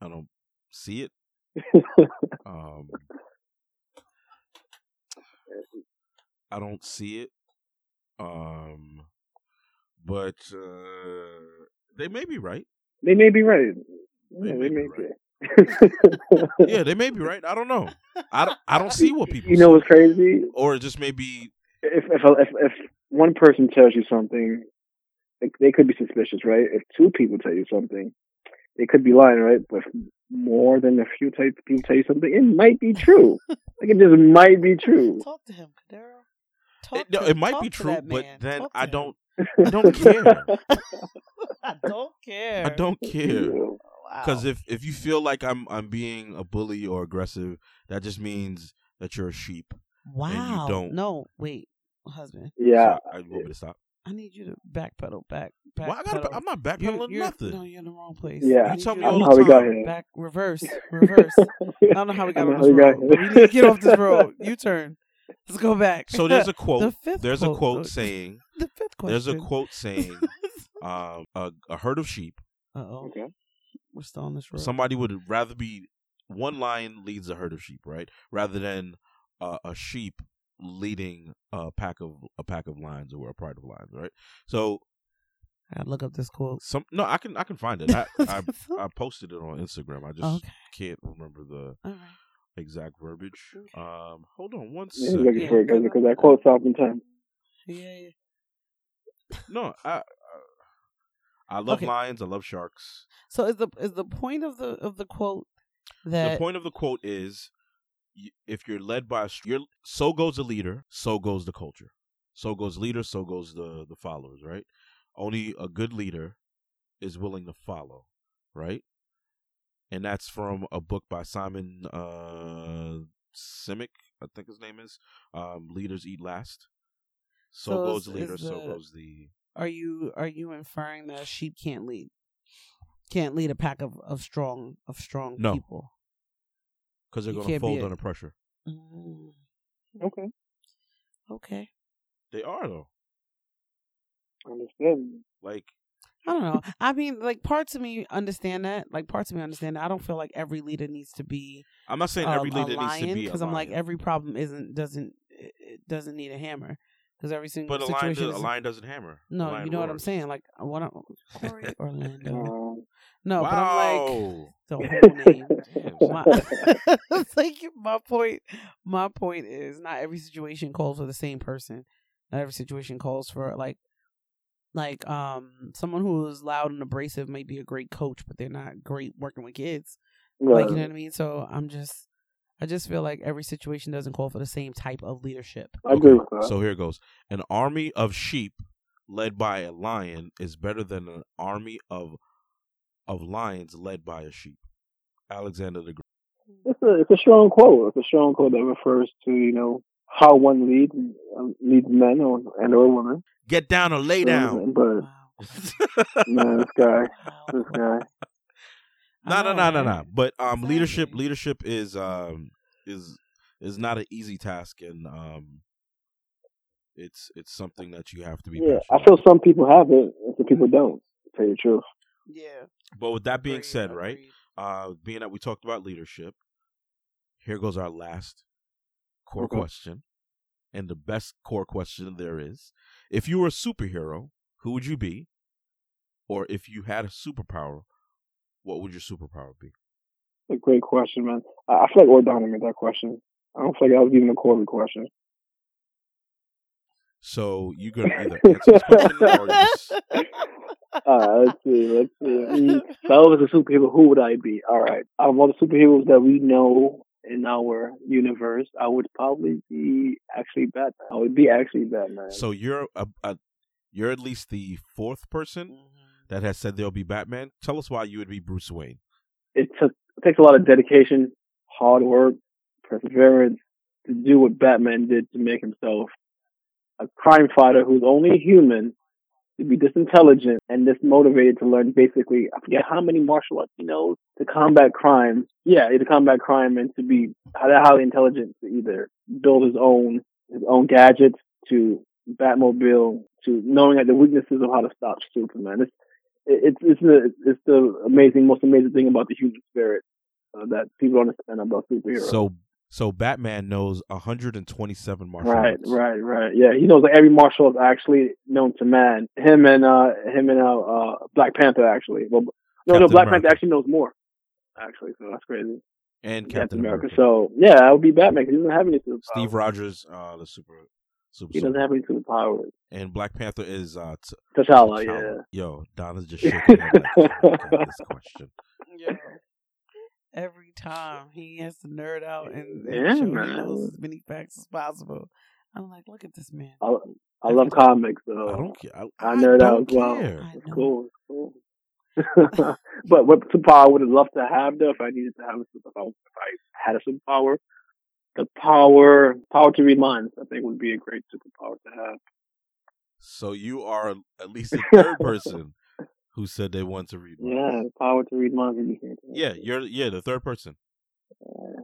Speaker 1: I don't see it. *laughs* Um, I don't see it. Um, but uh, they may be right.
Speaker 3: they may be right.
Speaker 1: They
Speaker 3: Yeah,
Speaker 1: may
Speaker 3: they
Speaker 1: be
Speaker 3: may
Speaker 1: right.
Speaker 3: Be.
Speaker 1: Yeah, they may be right. I don't know. I don't, I don't see what people.
Speaker 3: You know
Speaker 1: see.
Speaker 3: what's crazy?
Speaker 1: or it just may be.
Speaker 3: If if if, if one person tells you something, they, they could be suspicious, right? If two people tell you something, they could be lying, right? But if more than a few type people tell you something, it might be true. *laughs* like it just might be true.
Speaker 2: talk to him Cordero. Talk
Speaker 1: It, no, it might
Speaker 2: talk
Speaker 1: be true, but then
Speaker 2: Talk
Speaker 1: I don't. I don't care. *laughs*
Speaker 2: I don't care.
Speaker 1: I don't *laughs* care.
Speaker 2: Wow.
Speaker 1: Because if if you feel like I'm I'm being a bully or aggressive, that just means that you're a sheep.
Speaker 2: wow, You
Speaker 1: don't-
Speaker 2: no, wait, husband,
Speaker 3: Yeah.
Speaker 1: So I you want me to stop.
Speaker 2: I need you to backpedal, back, back.
Speaker 1: Well, I gotta, I'm not backpedaling
Speaker 2: you're,
Speaker 1: nothing.
Speaker 2: No, you're in the wrong place.
Speaker 3: Yeah.
Speaker 1: You
Speaker 2: need
Speaker 1: tell me all
Speaker 3: I
Speaker 1: the
Speaker 3: know we got
Speaker 1: time.
Speaker 3: here.
Speaker 2: Back, reverse, *laughs* reverse. I don't know how we got
Speaker 3: I know
Speaker 2: on
Speaker 3: how
Speaker 2: this
Speaker 3: we got
Speaker 2: road.
Speaker 3: here.
Speaker 2: We need to get off this road. *laughs* U turn. Let's go back.
Speaker 1: So there's a *laughs*
Speaker 2: the
Speaker 1: quote.
Speaker 2: fifth
Speaker 1: There's a
Speaker 2: quote.
Speaker 1: quote saying.
Speaker 2: the fifth question.
Speaker 1: There's a quote saying. Um, a, a herd of sheep.
Speaker 2: Uh oh,
Speaker 3: Okay.
Speaker 2: We're still on this road.
Speaker 1: Somebody would rather be one lion leads a herd of sheep, right? Rather than uh, a sheep leading a pack of a pack of lions or a pride of lions, right? So
Speaker 2: I gotta look up this quote.
Speaker 1: some no, I can I can find it. I *laughs* I, I posted it on Instagram. I just
Speaker 2: okay,
Speaker 1: can't remember the
Speaker 2: all right.
Speaker 1: exact verbiage.
Speaker 2: Okay.
Speaker 1: Um, hold on one
Speaker 3: Yeah, he's
Speaker 1: second.
Speaker 3: looking for it because
Speaker 2: luck.
Speaker 3: that quote's oftentimes.
Speaker 2: Yeah, yeah.
Speaker 1: No, I I, love
Speaker 2: Okay.
Speaker 1: lions. I love sharks.
Speaker 2: So is the is the point of the of the quote that
Speaker 1: the point of the quote is if you're led by a you're, so goes the leader so goes the culture so goes leader so goes the the followers right only a good leader is willing to follow right and that's from a book by simon uh simic i think his name is um leaders eat last so,
Speaker 2: So
Speaker 1: goes the leader
Speaker 2: is
Speaker 1: so goes the
Speaker 2: are you are you inferring that a sheep can't lead? Can't lead a pack of, of strong of strong
Speaker 1: No.
Speaker 2: people.
Speaker 1: because they're going to fold
Speaker 2: a-
Speaker 1: under pressure
Speaker 2: Mm,
Speaker 3: Okay.
Speaker 2: okay.
Speaker 1: they are though
Speaker 3: Understand.
Speaker 1: like
Speaker 2: I don't know. I mean, like parts of me understand that. Like parts of me understand that. I don't feel like every leader needs to be
Speaker 1: i'm not saying
Speaker 2: a,
Speaker 1: every
Speaker 2: a
Speaker 1: leader needs to
Speaker 2: lion
Speaker 1: be
Speaker 2: because
Speaker 1: i
Speaker 2: I'm like every problem isn't doesn't it it doesn't need a hammer because every single
Speaker 1: But a lion,
Speaker 2: situation.
Speaker 1: does, a
Speaker 2: is-
Speaker 1: lion doesn't hammer.
Speaker 2: No, you know what I'm saying. Like what? I'm, Corey *laughs* Orlando. No, but I'm like
Speaker 1: wow. *laughs*
Speaker 2: the whole name. My, it's *laughs* like my point. My point is not every situation calls for the same person. Not every situation calls for like, like um someone who is loud and abrasive may be a great coach, but they're not great working with kids. Like you know what I mean. So I'm just, I just feel like every situation doesn't call for the same type of leadership.
Speaker 3: I agree with that.
Speaker 1: So here it goes. An army of sheep led by a lion is better than an army of of lions led by a sheep. Alexander the Great.
Speaker 3: it's a it's a strong quote. It's a strong quote that refers to you know how one leads um, leads men or and or women.
Speaker 1: Get down or lay down.
Speaker 3: But *laughs* man, this guy, this guy.
Speaker 1: No,
Speaker 2: I
Speaker 1: no, no, no, no. But um, leadership,
Speaker 2: Exactly.
Speaker 1: leadership is um is is not an easy task, and um, it's it's something that you have to be.
Speaker 3: Yeah, I
Speaker 1: passionate
Speaker 3: feel some people have it and some people don't. To tell you the truth.
Speaker 2: Yeah.
Speaker 1: But with that being
Speaker 2: agreed,
Speaker 1: said, right?
Speaker 2: agreed.
Speaker 1: Uh, being that we talked about leadership, here goes our last core
Speaker 3: Okay.
Speaker 1: question, and the best core question there is: If you were a superhero, who would you be? Or if you had a superpower, what would your superpower be?
Speaker 3: A great question, man. I, I feel like Ordana made that question. I don't feel like that was even a Corby question.
Speaker 1: So you gonna either answer this question *laughs* or just
Speaker 3: Uh, let's see, let's see. Mm, If I was a superhero, who would I be? All right. Out of all the superheroes that we know in our universe, I would probably be actually Batman. I would be actually Batman.
Speaker 1: so you're a, a you're at least the fourth person
Speaker 2: Mm-hmm.
Speaker 1: That has said they'll be Batman. Tell us why you would be Bruce Wayne.
Speaker 3: it, takes a lot of dedication, hard work, perseverance to do what Batman did to make himself a crime fighter who's only human, to be this intelligent and this motivated to learn basically, I forget how many martial arts he knows to combat crime. Yeah, to combat crime and to be highly intelligent to either build his own, his own gadgets to Batmobile to knowing like the weaknesses of how to stop Superman. It's, it's it's the it's the amazing most amazing thing about the human spirit uh, that people understand about superheroes.
Speaker 1: So so Batman knows 127 martial
Speaker 3: right,
Speaker 1: arts.
Speaker 3: right, right. right. Yeah, he knows like every martial art actually known to man. Him and uh him and uh, uh Black Panther actually. Well, no, no, Black
Speaker 1: America.
Speaker 3: Panther actually knows more. Actually, so that's crazy.
Speaker 1: And
Speaker 3: Captain,
Speaker 1: Captain
Speaker 3: America.
Speaker 1: America.
Speaker 3: So yeah, I would be Batman. He doesn't have any superpowers.
Speaker 1: Steve Rogers, uh, the super super.
Speaker 3: He doesn't have any superpowers.
Speaker 1: and Black Panther is uh, t-
Speaker 3: T'Challa,
Speaker 1: T'Challa.
Speaker 3: yeah.
Speaker 1: Yo, Donna's just *laughs* shaking her head like, "Oh, God, this question.
Speaker 2: Yeah. Every time he has to nerd out and, and
Speaker 3: Yeah,
Speaker 2: show he knows as many facts as possible. I'm like, look at this man.
Speaker 3: I, I love comics, so
Speaker 1: I don't care. I,
Speaker 3: I nerd
Speaker 1: don't
Speaker 3: out as well.
Speaker 1: care.
Speaker 3: It's cool. It's cool. but what superpower I would have loved to have though if I needed to have a superpower if I had a superpower? The power power to read minds, I think would be a great superpower to have.
Speaker 1: So you are at least the *laughs* third person who said they want to read. minds.
Speaker 3: Yeah, the power to read minds would be fantastic.
Speaker 1: Yeah, you're yeah the third person.
Speaker 3: Yeah.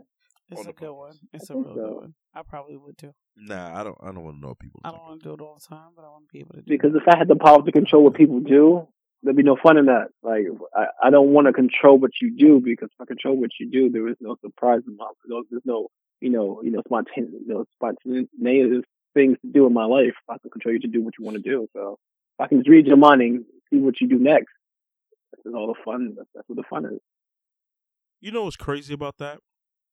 Speaker 2: It's a
Speaker 1: the
Speaker 2: good one. It's a
Speaker 3: think
Speaker 2: real
Speaker 3: so.
Speaker 2: good one. I probably would too.
Speaker 1: Nah, I don't. I don't want to know what people.
Speaker 2: I don't want to do it all the time, but I want to be able to do
Speaker 3: Because
Speaker 2: it.
Speaker 3: if I had the power to control what people do, there'd be no fun in that. Like I, I don't want to control what you do because if I control what you do, there is no surprise in my life. There's no you know you know spontaneous you know, spontaneous things to do in my life. I can control you to do what you want to do. So I can just read your mind and see what you do next. That's all the fun. That's, that's what the fun is.
Speaker 1: You know what's crazy about that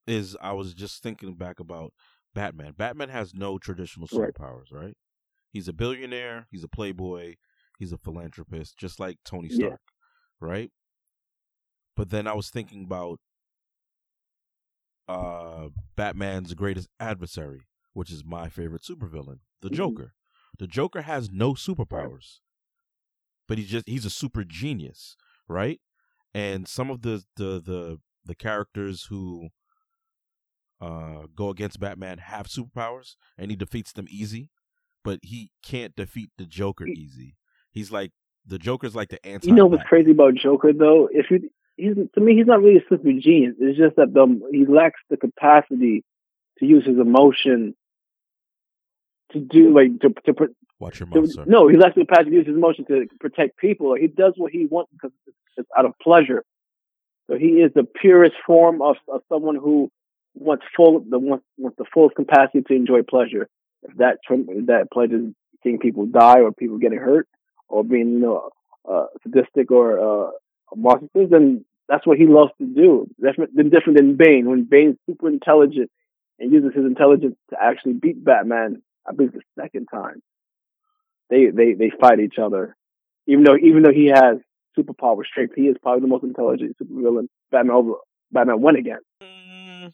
Speaker 1: is I was just thinking back about Batman. Batman has no traditional
Speaker 3: Right.
Speaker 1: superpowers, right? He's a billionaire. He's a playboy. He's a philanthropist, just like Tony
Speaker 3: Yeah.
Speaker 1: Stark, right? But then I was thinking about uh, Batman's greatest adversary, which is my favorite supervillain, the
Speaker 3: Mhm.
Speaker 1: Joker. The Joker has no superpowers, but he's just he's a super genius, right? And some of the the the the characters who uh go against Batman have superpowers, and he defeats them easy, but he can't defeat the Joker easy. He's like the Joker's like the anti.
Speaker 3: You know what's crazy about Joker though? If you he's to me he's not really a super genius. It's just that the he lacks the capacity to use his emotion to do like to to, pr-
Speaker 1: Watch your
Speaker 3: to
Speaker 1: mouth, sir.
Speaker 3: no he lacks the capacity to use his emotion to protect people. He does what he wants because it's, out of pleasure. So he is the purest form of, of someone who wants full the wants, wants the fullest capacity to enjoy pleasure. If that if that pleasure is seeing people die or people getting hurt or being you know uh, sadistic or uh, then that's what he loves to do. That's different than Bane. When Bane's super intelligent and uses his intelligence to actually beat Batman, I believe the second time. They they they fight each other, even though even though he has superpower strength, he is probably the most intelligent supervillain Batman over Batman won against.
Speaker 1: Mm.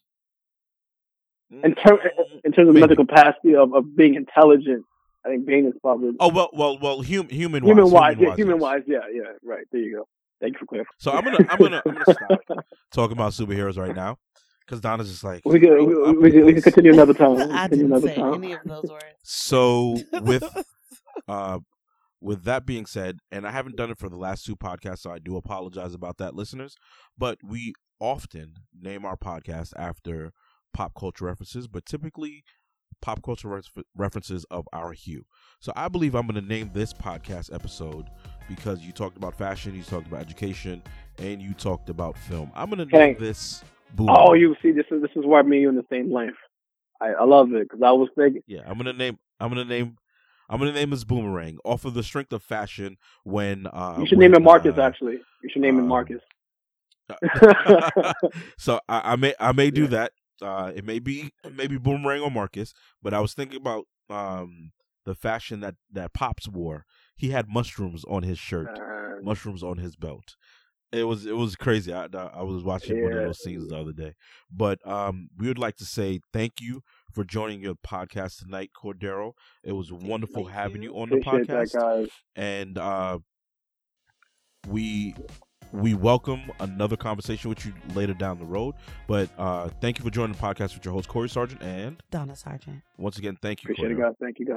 Speaker 3: In, ter- in terms of
Speaker 1: Maybe.
Speaker 3: mental capacity of, of being intelligent, I think Bane is probably
Speaker 1: Oh well, well, well. Hum, human,
Speaker 3: human
Speaker 1: wise,
Speaker 3: wise. Yeah,
Speaker 1: yes.
Speaker 3: human wise. Yeah, yeah. Right there you go. Thank you for clarifying.
Speaker 1: So I'm gonna, I'm gonna, I'm gonna stop *laughs* talking about superheroes right now because Donna's just like
Speaker 3: We can we, we, can, we can continue another time. We *laughs*
Speaker 2: I didn't
Speaker 3: another
Speaker 2: say
Speaker 3: time.
Speaker 2: any of those words.
Speaker 1: So with *laughs* uh with that being said, and I haven't done it for the last two podcasts, so I do apologize about that, listeners. But we often name our podcast after pop culture references, but typically pop culture ref- references of our hue. So I believe I'm going to name this podcast episode because you talked about fashion, you talked about education, and you talked about film. I'm going to name this. Boom.
Speaker 3: Oh, you see, this is this is why me and you in the same length. I, I love it because I was thinking.
Speaker 1: Yeah, I'm gonna name. I'm gonna name. I'm gonna name this boomerang off of the strength of fashion. When uh,
Speaker 3: You should name it Marcus.
Speaker 1: uh,
Speaker 3: Actually, you should name it
Speaker 1: um,
Speaker 3: Marcus. *laughs*
Speaker 1: so I, I, may I may do yeah. that. Uh, it may be it may be boomerang or Marcus, but I was thinking about um, the fashion that that Pops wore. He had mushrooms on his shirt, uh, mushrooms on his belt. It was it was crazy. I I was watching yeah. one of those scenes the other day. But um, we would like to say thank you for joining your podcast tonight, Cordero. It was wonderful thank having you, you on Appreciate the podcast. That, and uh, we we welcome another conversation with you later down the road. But uh, thank you for joining the podcast with your host Corey Sargent and
Speaker 2: Donna Sargent.
Speaker 1: Once again, thank you.
Speaker 3: Appreciate Cordero. it, guys. Thank you, guys.